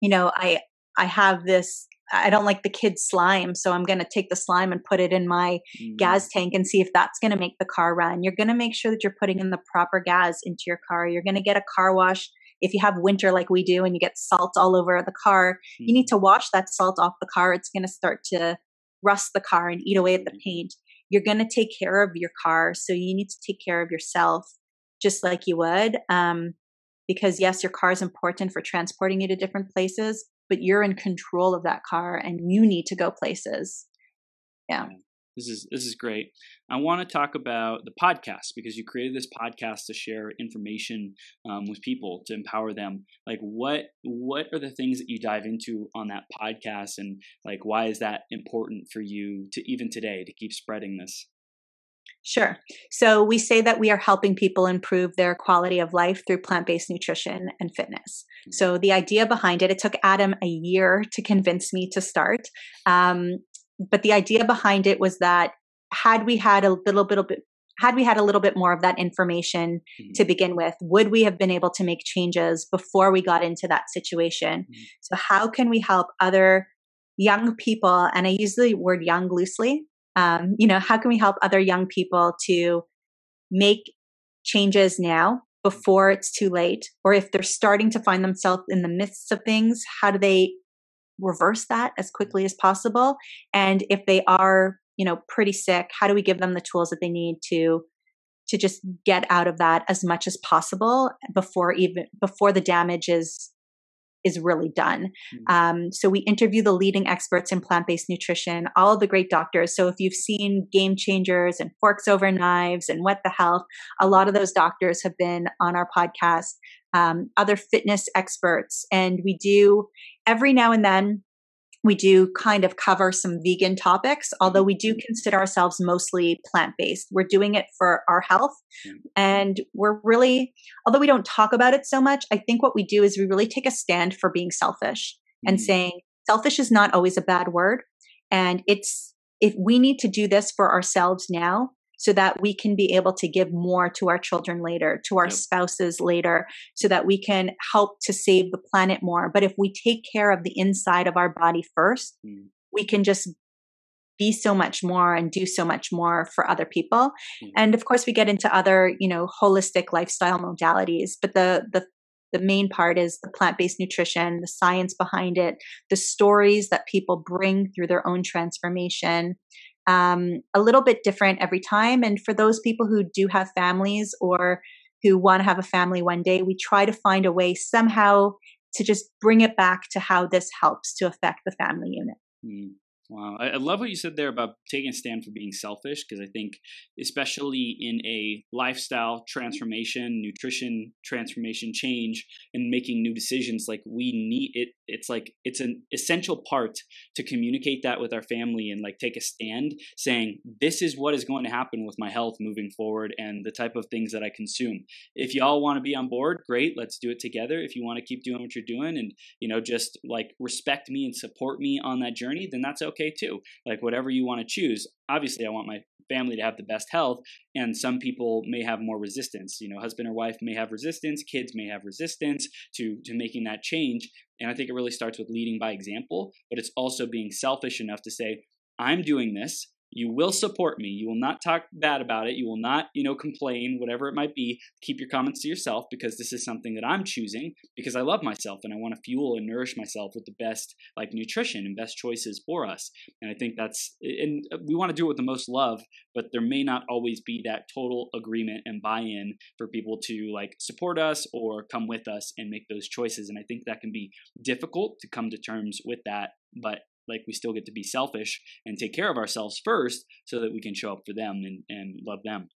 you know, I I have this I don't like the kid slime, so I'm going to take the slime and put it in my mm. gas tank and see if that's going to make the car run. You're going to make sure that you're putting in the proper gas into your car. You're going to get a car wash if you have winter like we do and you get salt all over the car, mm-hmm. you need to wash that salt off the car. It's going to start to rust the car and eat away at the mm-hmm. paint. You're going to take care of your car. So you need to take care of yourself just like you would. Um, because yes, your car is important for transporting you to different places, but you're in control of that car and you need to go places. Yeah. This is this is great. I want to talk about the podcast because you created this podcast to share information um, with people to empower them. Like, what what are the things that you dive into on that podcast, and like, why is that important for you to even today to keep spreading this? Sure. So we say that we are helping people improve their quality of life through plant based nutrition and fitness. Mm-hmm. So the idea behind it, it took Adam a year to convince me to start. Um, but the idea behind it was that had we had a little bit, had we had a little bit more of that information mm-hmm. to begin with, would we have been able to make changes before we got into that situation? Mm-hmm. So, how can we help other young people? And I use the word young loosely. Um, you know, how can we help other young people to make changes now before it's too late? Or if they're starting to find themselves in the midst of things, how do they reverse that as quickly as possible and if they are you know pretty sick how do we give them the tools that they need to to just get out of that as much as possible before even before the damage is is really done. Mm-hmm. Um, so we interview the leading experts in plant based nutrition, all of the great doctors. So if you've seen Game Changers and Forks Over Knives and What the Health, a lot of those doctors have been on our podcast. Um, other fitness experts, and we do every now and then we do kind of cover some vegan topics, although we do mm-hmm. consider ourselves mostly plant based. We're doing it for our health. And we're really, although we don't talk about it so much, I think what we do is we really take a stand for being selfish mm-hmm. and saying selfish is not always a bad word. And it's, if we need to do this for ourselves now, so that we can be able to give more to our children later, to our yep. spouses later, so that we can help to save the planet more. But if we take care of the inside of our body first, mm. we can just be so much more and do so much more for other people. Mm. And of course we get into other, you know, holistic lifestyle modalities, but the the the main part is the plant-based nutrition, the science behind it, the stories that people bring through their own transformation, um, a little bit different every time. And for those people who do have families or who want to have a family one day, we try to find a way somehow to just bring it back to how this helps to affect the family unit. Mm. Wow. I, love what you said there about taking a stand for being selfish because I think, especially in a lifestyle transformation, nutrition transformation, change, and making new decisions, like we need it. It's like it's an essential part to communicate that with our family and like take a stand saying, this is what is going to happen with my health moving forward and the type of things that I consume. If y'all want to be on board, great. Let's do it together. If you want to keep doing what you're doing and, you know, just like respect me and support me on that journey, then that's okay okay too. Like whatever you want to choose. Obviously, I want my family to have the best health, and some people may have more resistance. You know, husband or wife may have resistance, kids may have resistance to to making that change. And I think it really starts with leading by example, but it's also being selfish enough to say, I'm doing this you will support me. You will not talk bad about it. You will not, you know, complain, whatever it might be. Keep your comments to yourself because this is something that I'm choosing because I love myself and I want to fuel and nourish myself with the best like nutrition and best choices for us. And I think that's and uh, we want to do it with the most love, but there may not always be that total agreement and buy-in for people to like support us or come with us and make those choices. And I think that can be difficult to come to terms with that, but like we still get to be selfish and take care of ourselves first so that we can show up for them and, and love them.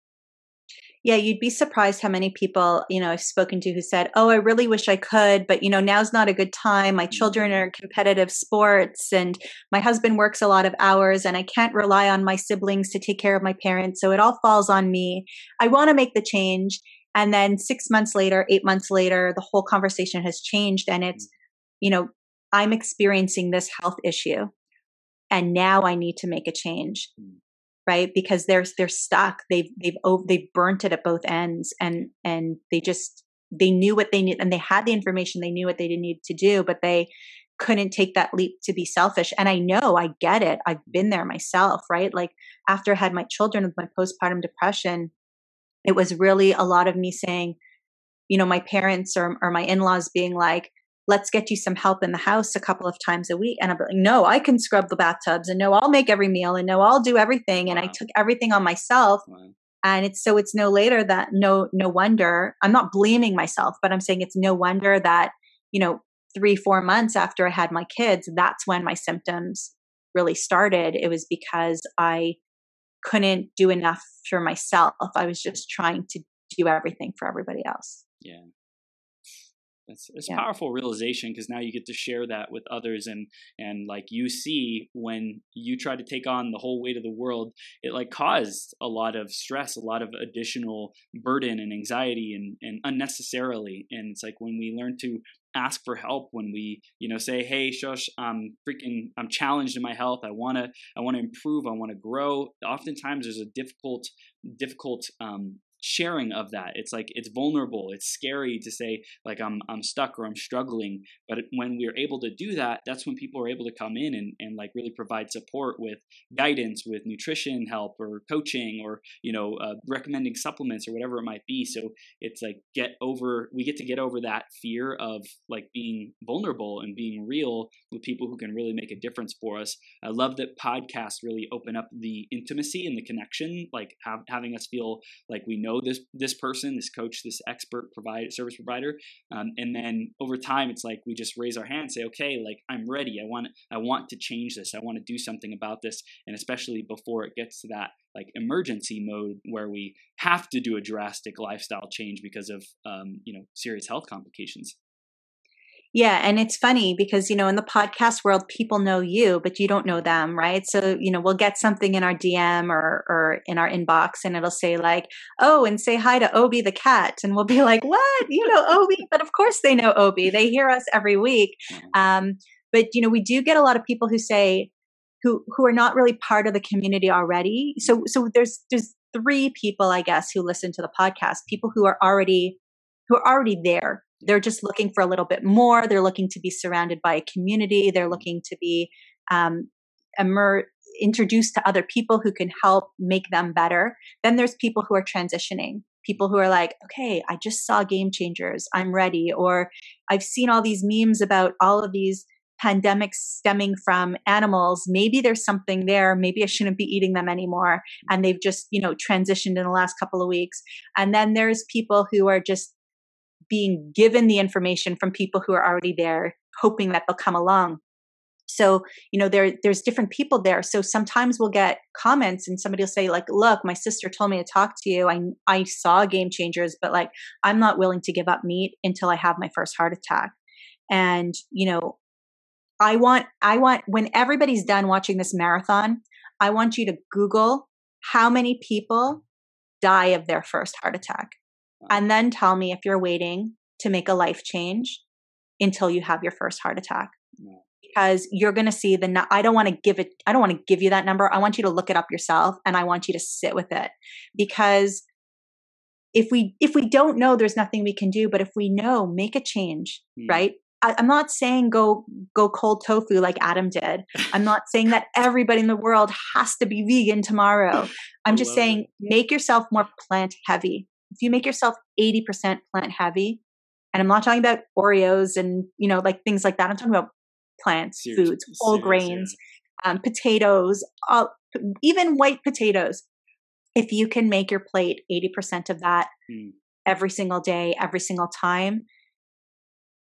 Yeah, you'd be surprised how many people, you know, I've spoken to who said, Oh, I really wish I could, but, you know, now's not a good time. My children mm-hmm. are competitive sports and my husband works a lot of hours and I can't rely on my siblings to take care of my parents. So it all falls on me. I want to make the change. And then six months later, eight months later, the whole conversation has changed and it's, mm. you know, I'm experiencing this health issue and now I need to make a change. Mm. Right? Because they're they're stuck. They've they've they've burnt it at both ends and and they just they knew what they need and they had the information, they knew what they needed to do, but they couldn't take that leap to be selfish. And I know, I get it. I've been there myself, right? Like after I had my children with my postpartum depression, it was really a lot of me saying, you know, my parents or, or my in laws being like, let's get you some help in the house a couple of times a week. And I'm like, no, I can scrub the bathtubs and no, I'll make every meal and no, I'll do everything. Wow. And I took everything on myself. Wow. And it's so it's no later that no, no wonder I'm not blaming myself, but I'm saying it's no wonder that, you know, three, four months after I had my kids, that's when my symptoms really started. It was because I couldn't do enough for myself. I was just trying to do everything for everybody else. Yeah. It's, it's yeah. powerful realization because now you get to share that with others and and like you see when you try to take on the whole weight of the world it like caused a lot of stress a lot of additional burden and anxiety and, and unnecessarily and it's like when we learn to ask for help when we you know say hey shush i'm freaking i'm challenged in my health i want to i want to improve i want to grow oftentimes there's a difficult difficult um, sharing of that. It's like it's vulnerable it's scary to say like i'm i'm stuck or i'm struggling but when we're able to do that that's when people are able to come in and, and like really provide support with guidance with nutrition help or coaching or you know uh, recommending supplements or whatever it might be. So it's like get over we get to get over that fear of like being vulnerable and being real with people who can really make a difference for us. I love that podcasts really open up the intimacy and the connection like having us feel like we know know this this person, this coach, this expert provider, service provider, um, and then over time, it's like we just raise our hand, and say, okay, like I'm ready. I want I want to change this. I want to do something about this, and especially before it gets to that like emergency mode where we have to do a drastic lifestyle change because of um, you know serious health complications. Yeah, and it's funny because you know in the podcast world people know you but you don't know them, right? So, you know, we'll get something in our DM or or in our inbox and it'll say like, "Oh, and say hi to Obi the cat." And we'll be like, "What? You know Obi?" But of course they know Obi. They hear us every week. Um, but you know, we do get a lot of people who say who who are not really part of the community already. So so there's there's three people I guess who listen to the podcast, people who are already who are already there they're just looking for a little bit more. They're looking to be surrounded by a community. They're looking to be um, immer- introduced to other people who can help make them better. Then there's people who are transitioning, people who are like, okay, I just saw Game Changers. I'm ready. Or I've seen all these memes about all of these pandemics stemming from animals maybe there's something there maybe i shouldn't be eating them anymore and they've just you know transitioned in the last couple of weeks and then there's people who are just being given the information from people who are already there, hoping that they'll come along. So, you know, there there's different people there. So sometimes we'll get comments and somebody will say, like, look, my sister told me to talk to you. I I saw game changers, but like I'm not willing to give up meat until I have my first heart attack. And, you know, I want I want when everybody's done watching this marathon, I want you to Google how many people die of their first heart attack and then tell me if you're waiting to make a life change until you have your first heart attack. Because you're going to see the, I don't want to give it, I don't want to give you that number. I want you to look it up yourself and I want you to sit with it. Because if we, if we don't know, there's nothing we can do. But if we know, make a change, mm. right? I, am not saying go go cold tofu like Adam did. I'm not saying that everybody in the world has to be vegan tomorrow. <laughs> I'm just saying it. make yourself more plant heavy if you make yourself 80% plant heavy, and I'm not talking about Oreos and, you know, like things like that. I'm talking about plants, serious, foods, whole serious, grains, um, potatoes, all, even white potatoes. If you can make your plate 80% of that hmm. every single day, every single time,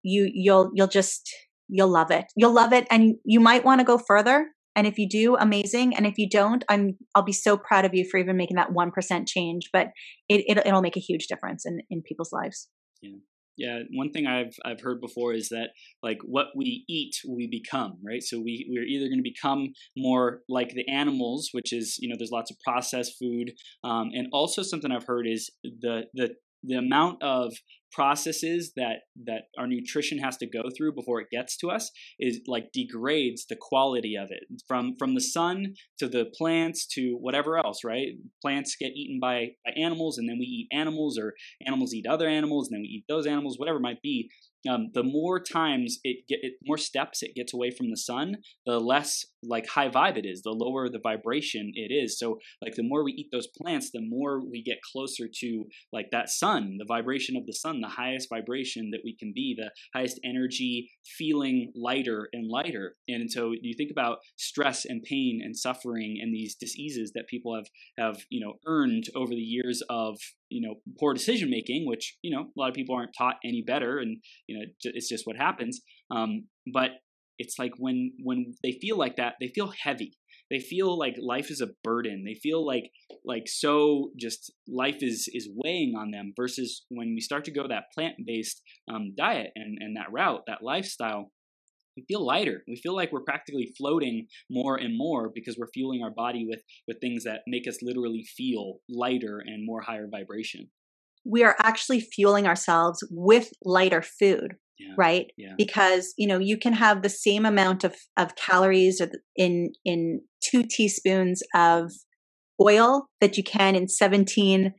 you you'll you'll just you'll love it. You'll love it and you might want to go further and if you do, amazing. And if you don't, I'm I'll be so proud of you for even making that one percent change. But it, it it'll make a huge difference in in people's lives. Yeah. Yeah, one thing I've I've heard before is that like what we eat, we become, right? So we we're either going to become more like the animals, which is you know there's lots of processed food, um, and also something I've heard is the the the amount of processes that that our nutrition has to go through before it gets to us is like degrades the quality of it. From from the sun to the plants to whatever else right? Plants get eaten by, by animals and then we eat animals or animals eat other animals and then we eat those animals whatever might be. Um, the more times it get it, more steps it gets away from the sun, the less like high vibe it is, the lower the vibration it is. So like the more we eat those plants, the more we get closer to like that sun, the vibration of the sun, the highest vibration that we can be, the highest energy, feeling lighter and lighter. And so you think about stress and pain and suffering and these diseases that people have have you know earned over the years of you know poor decision making, which you know a lot of people aren't taught any better, and you know it's just what happens. Um, but it's like when when they feel like that, they feel heavy. They feel like life is a burden. They feel like like so just life is is weighing on them. Versus when we start to go that plant based um, diet and and that route, that lifestyle, we feel lighter. We feel like we're practically floating more and more because we're fueling our body with with things that make us literally feel lighter and more higher vibration. We are actually fueling ourselves with lighter food. Yeah, right yeah. because you know you can have the same amount of, of calories in in two teaspoons of oil that you can in 17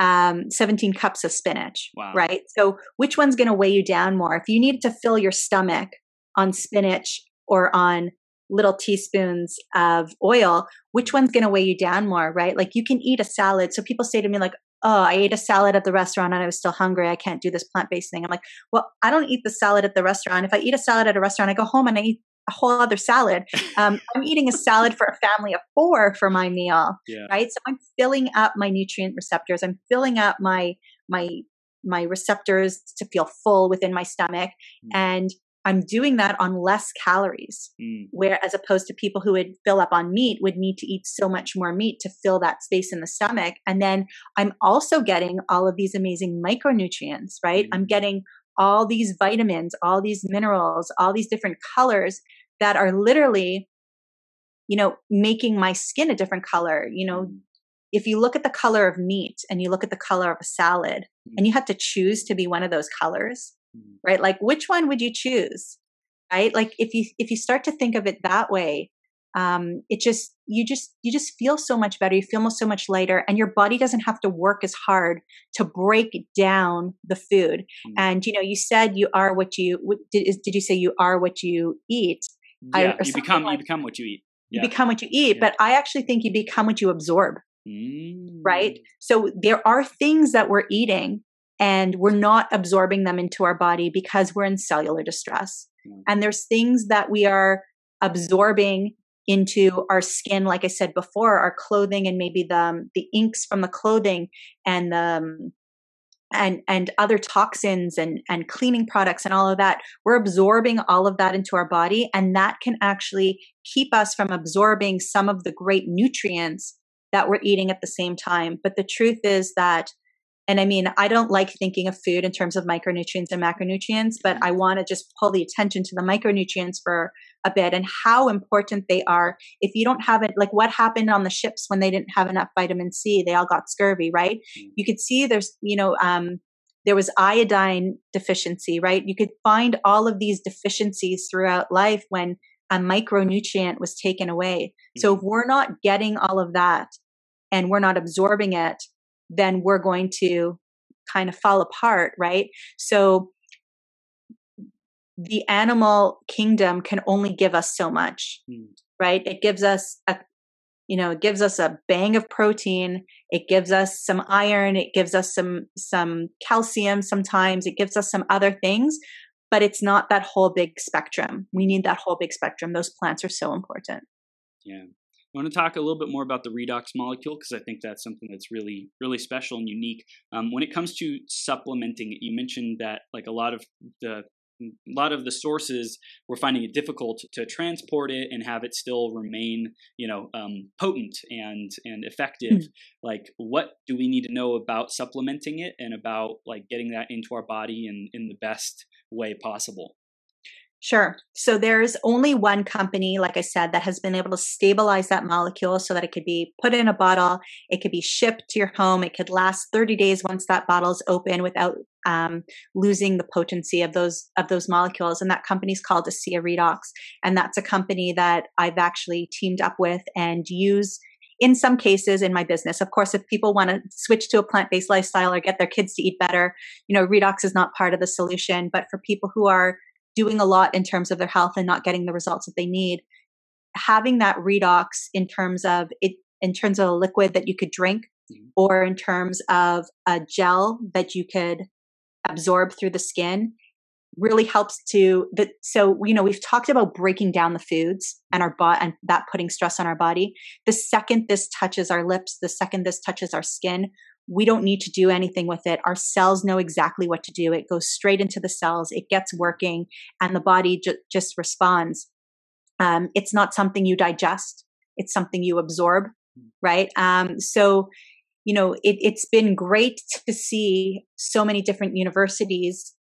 um, 17 cups of spinach wow. right so which one's going to weigh you down more if you need to fill your stomach on spinach or on little teaspoons of oil, which one's going to weigh you down more, right? Like you can eat a salad. So people say to me, like, oh, I ate a salad at the restaurant and I was still hungry. I can't do this plant based thing. I'm like, well, I don't eat the salad at the restaurant. If I eat a salad at a restaurant, I go home and I eat a whole other salad. <laughs> Um, I'm eating a salad for a family of four for my meal, Yeah. right? So I'm filling up my nutrient receptors. I'm filling up my my my receptors to feel full within my stomach, Mm. and I'm doing that on less calories. Mm, Where as opposed to people who would fill up on meat would need to eat so much more meat to fill that space in the stomach. And then I'm also getting all of these amazing micronutrients, right? I'm Mhm. getting all these vitamins, all these minerals, all these different colors that are literally, you know, making my skin a different color. You know, mm, if you look at the color of meat and you look at the color of a salad and you have to choose to be one of those colors, mm, right? Like which one would you choose? Right? Like if you if you start to think of it that way, um, it just you just you just feel so much better. You feel so much lighter, and your body doesn't have to work as hard to break down the food. Mm. And you know, you said you are what you what, did. Is, did you say you are what you eat? Yeah, or you become you become what you eat. You become what you eat, Yeah. but I actually think you become what you absorb. Mm. right? So there are things that we're eating and we're not absorbing them into our body because we're in cellular distress. Yeah. And there's things that we are absorbing into our skin, like I said before, our clothing and maybe the the inks from the clothing and the um, and and other toxins and and cleaning products and all of that we're absorbing all of that into our body and that can actually keep us from absorbing some of the great nutrients that we're eating at the same time but the truth is that and i mean i don't like thinking of food in terms of micronutrients and macronutrients but mm-hmm. i want to just pull the attention to the micronutrients for a bit and how important they are. If you don't have it like what happened on the ships when they didn't have enough vitamin c? They all got scurvy right? Mm. You could see there's you know um there was iodine deficiency right? You could find all of these deficiencies throughout life when a micronutrient was taken away. So mm. if we're not getting all of that and we're not absorbing it then we're going to kind of fall apart right? So the animal kingdom can only give us so much Mm. right? It gives us a you know it gives us a bang of protein it gives us some iron it gives us some some calcium sometimes it gives us some other things but it's not that whole big spectrum. We need that whole big spectrum. Those plants are so important. Yeah. I want to talk a little bit more about the redox molecule because I think that's something that's really, really special and unique. Um, when it comes to supplementing it, you mentioned that like a lot of the a lot of the sources we're finding it difficult to transport it and have it still remain you know um, potent and and effective. Like what do we need to know about supplementing it and about like getting that into our body in in the best way possible Sure. So there's only one company, like I said, that has been able to stabilize that molecule so that it could be put in a bottle, it could be shipped to your home, it could last 30 days once that bottle is open without um, losing the potency of those of those molecules. And that company is called ASEA Redox, and that's a company that I've actually teamed up with and use in some cases in my business. Of course, if people want to switch to a plant-based lifestyle or get their kids to eat better, you know, redox is not part of the solution. But for people who are doing a lot in terms of their health and not getting the results that they need having that redox in terms of it in terms of a liquid that you could drink Mhm. or in terms of a gel that you could absorb through the skin really helps to that so you know we've talked about breaking down the foods and our body and that putting stress on our body the second this touches our lips the second this touches our skin we don't need to do anything with it. Our cells know exactly what to do. It goes straight into the cells, it gets working, and the body ju- just responds. Um, it's not something you digest, it's something you absorb, right? Um, so, you know, it, it's been great to see so many different universities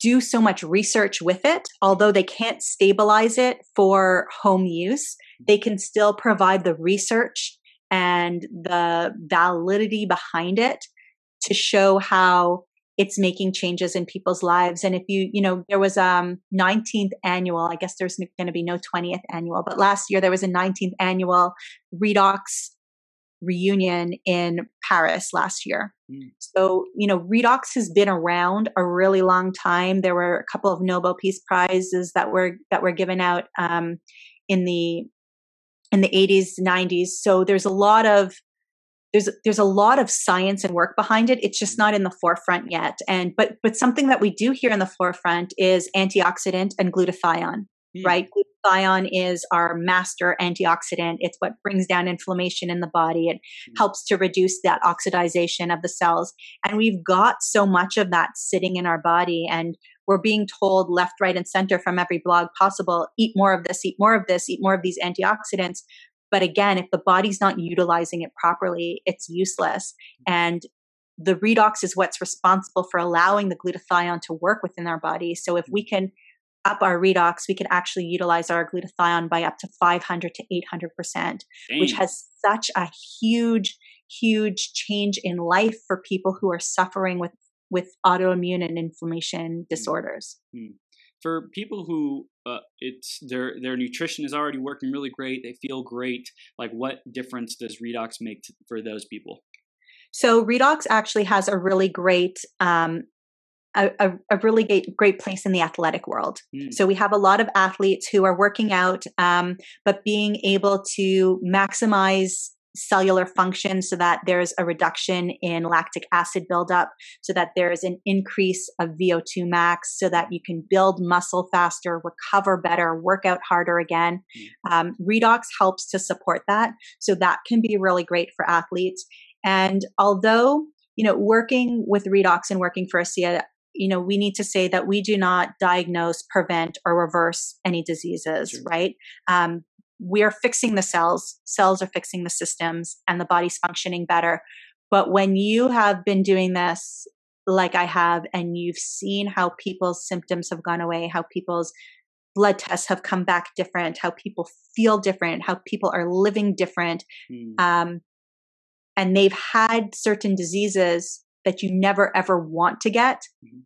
do so much research with it. Although they can't stabilize it for home use, they can still provide the research and the validity behind it to show how it's making changes in people's lives. And if you you know there was um 19th annual i guess there's going to be no 20th annual but last year there was a 19th annual redox reunion in paris last year. Mm. so you know redox has been around a really long time. There were a couple of nobel peace prizes that were that were given out um, in the in the 80s 90s so there's a lot of there's there's a lot of science and work behind it it's just not in the forefront yet and but but something that we do here in the forefront is antioxidant and glutathione mm. right? Glutathione is our master antioxidant. It's what brings down inflammation in the body. It mm. helps to reduce that oxidization of the cells. And we've got so much of that sitting in our body. And we're being told left, right, and center from every blog possible eat more of this, eat more of this, eat more of these antioxidants. But again, if the body's not utilizing it properly, it's useless. And the redox is what's responsible for allowing the glutathione to work within our body. So if we can up our redox, we can actually utilize our glutathione by up to 500 to 800 percent, which has such a huge, huge change in life for people who are suffering with with autoimmune and inflammation mm. disorders. Mm-hmm. For people who uh, it's their their nutrition is already working really great, they feel great. Like, what difference does redox make to, for those people? So redox actually has a really great um, a, a, a, really great, great place in the athletic world. Mm. So we have a lot of athletes who are working out, um, but being able to maximize cellular function so that there's a reduction in lactic acid buildup, so that there's an increase of VO2 max, so that you can build muscle faster, recover better, work out harder again. Mm. Um, redox helps to support that. So that can be really great for athletes. And although, you know, working with redox and working for ASEA, you know, we need to say that we do not diagnose, prevent, or reverse any diseases, sure. right? Um, we are fixing the cells, cells are fixing the systems, and the body's functioning better. But when you have been doing this like I have, and you've seen how people's symptoms have gone away, how people's blood tests have come back different, how people feel different, how people are living different, mm. um, and they've had certain diseases that you never ever want to get, mm-hmm.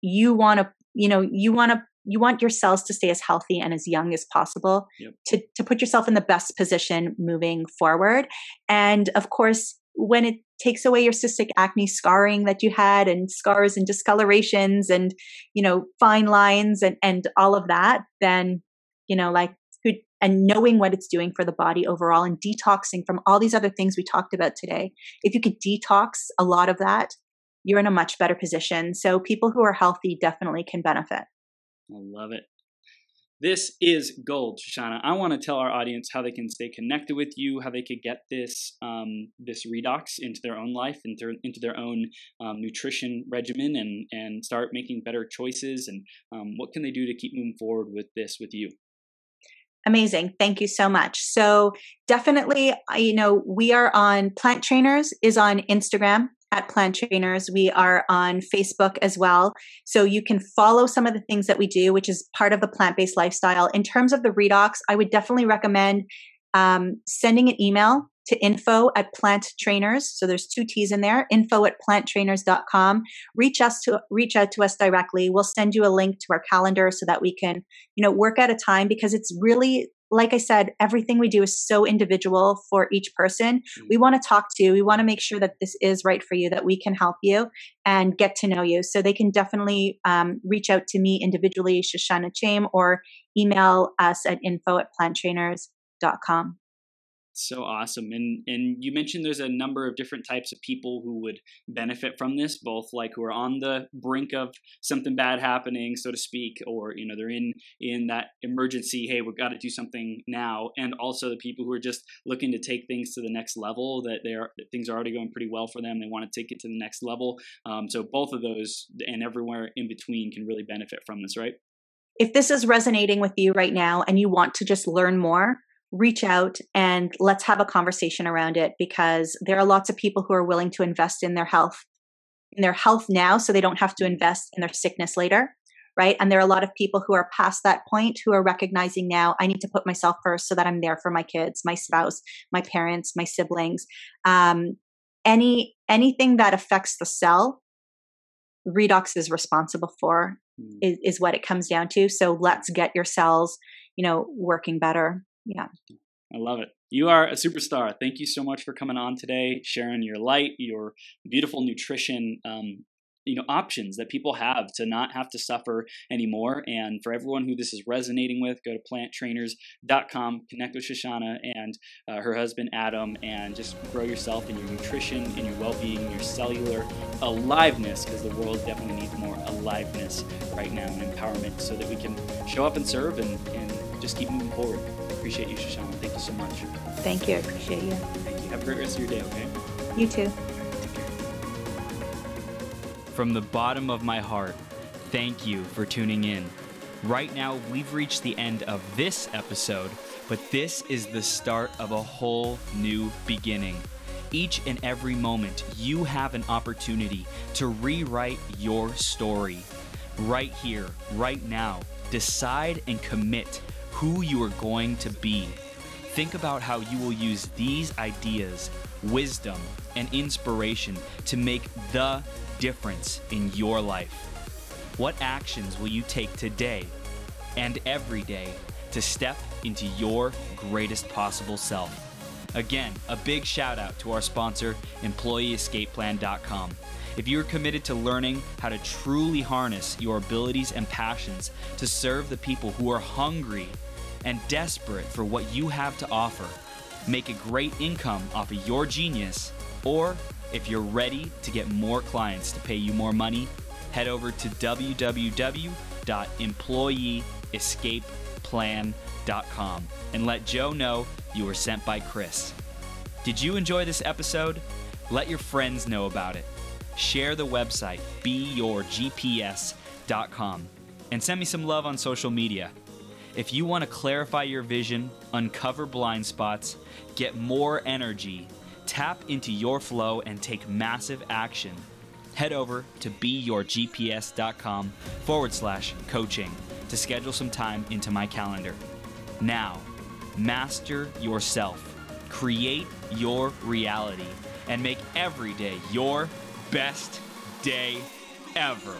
you want to, you know, you want to you want your cells to stay as healthy and as young as possible yep. to, to put yourself in the best position moving forward. And of course, when it takes away your cystic acne scarring that you had and scars and discolorations and, you know, fine lines and, and all of that, then, you know, like and knowing what it's doing for the body overall and detoxing from all these other things we talked about today. If you could detox a lot of that, you're in a much better position. So people who are healthy definitely can benefit. I love it. This is gold, Shoshana. I want to tell our audience how they can stay connected with you, how they could get this um, this redox into their own life, into into their own um, nutrition regimen, and and start making better choices. And um, what can they do to keep moving forward with this with you? Amazing. Thank you so much. So definitely, you know, we are on Plant Trainers is on Instagram at Plant Trainers. We are on Facebook as well. So you can follow some of the things that we do, which is part of the plant-based lifestyle. In terms of the redox, I would definitely recommend um, sending an email to info at plant trainers. So there's two T's in there, info at planttrainers.com. Reach us to reach out to us directly. We'll send you a link to our calendar so that we can, you know, work at a time because it's really like I said, everything we do is so individual for each person. Mm-hmm. We want to talk to you. We want to make sure that this is right for you, that we can help you and get to know you. So they can definitely um, reach out to me individually, Shoshana Chaim, or email us at info at planttrainers.com so awesome. And and you mentioned there's a number of different types of people who would benefit from this both like who are on the brink of something bad happening so to speak or you know they're in in that emergency hey we've got to do something now. And also the people who are just looking to take things to the next level that they're that things are already going pretty well for them they want to take it to the next level. Um, so both of those and everywhere in between can really benefit from this right? If this is resonating with you right now and you want to just learn more reach out and let's have a conversation around it because there are lots of people who are willing to invest in their health in their health now so they don't have to invest in their sickness later right? And there are a lot of people who are past that point who are recognizing now i need to put myself first so that i'm there for my kids my spouse my parents my siblings. Um, any anything that affects the cell redox is responsible for mm. is, is what it comes down to. So let's get your cells you know working better yeah. I love it. You are a superstar. Thank you so much for coming on today, sharing your light, your beautiful nutrition, um, you know, options that people have to not have to suffer anymore. And for everyone who this is resonating with, go to planttrainers.com, connect with Shoshana and uh, her husband Adam, and just grow yourself in your nutrition, in your well-being, your cellular aliveness, because the world definitely needs more aliveness right now and empowerment, so that we can show up and serve and, and just keep moving forward. Appreciate you, Shoshana. Thank you so much. Thank you. I appreciate you. Thank you. Have a great rest of your day, okay? You too. From the bottom of my heart, thank you for tuning in. Right now, we've reached the end of this episode, but this is the start of a whole new beginning. Each and every moment, you have an opportunity to rewrite your story. Right here, right now, decide and commit who you are going to be. Think about how you will use these ideas, wisdom, and inspiration to make the difference in your life. What actions will you take today and every day to step into your greatest possible self? Again, a big shout out to our sponsor, EmployeeEscapePlan.com. If you are committed to learning how to truly harness your abilities and passions to serve the people who are hungry and desperate for what you have to offer, make a great income off of your genius, or if you're ready to get more clients to pay you more money, head over to www.employeeescapeplan.com and let Joe know you were sent by Chris. Did you enjoy this episode? Let your friends know about it. Share the website, beyourgps.com, and send me some love on social media. If you want to clarify your vision, uncover blind spots, get more energy, tap into your flow, and take massive action, head over to beyourgps.com forward slash coaching to schedule some time into my calendar. Now, master yourself, create your reality, and make every day your best day ever.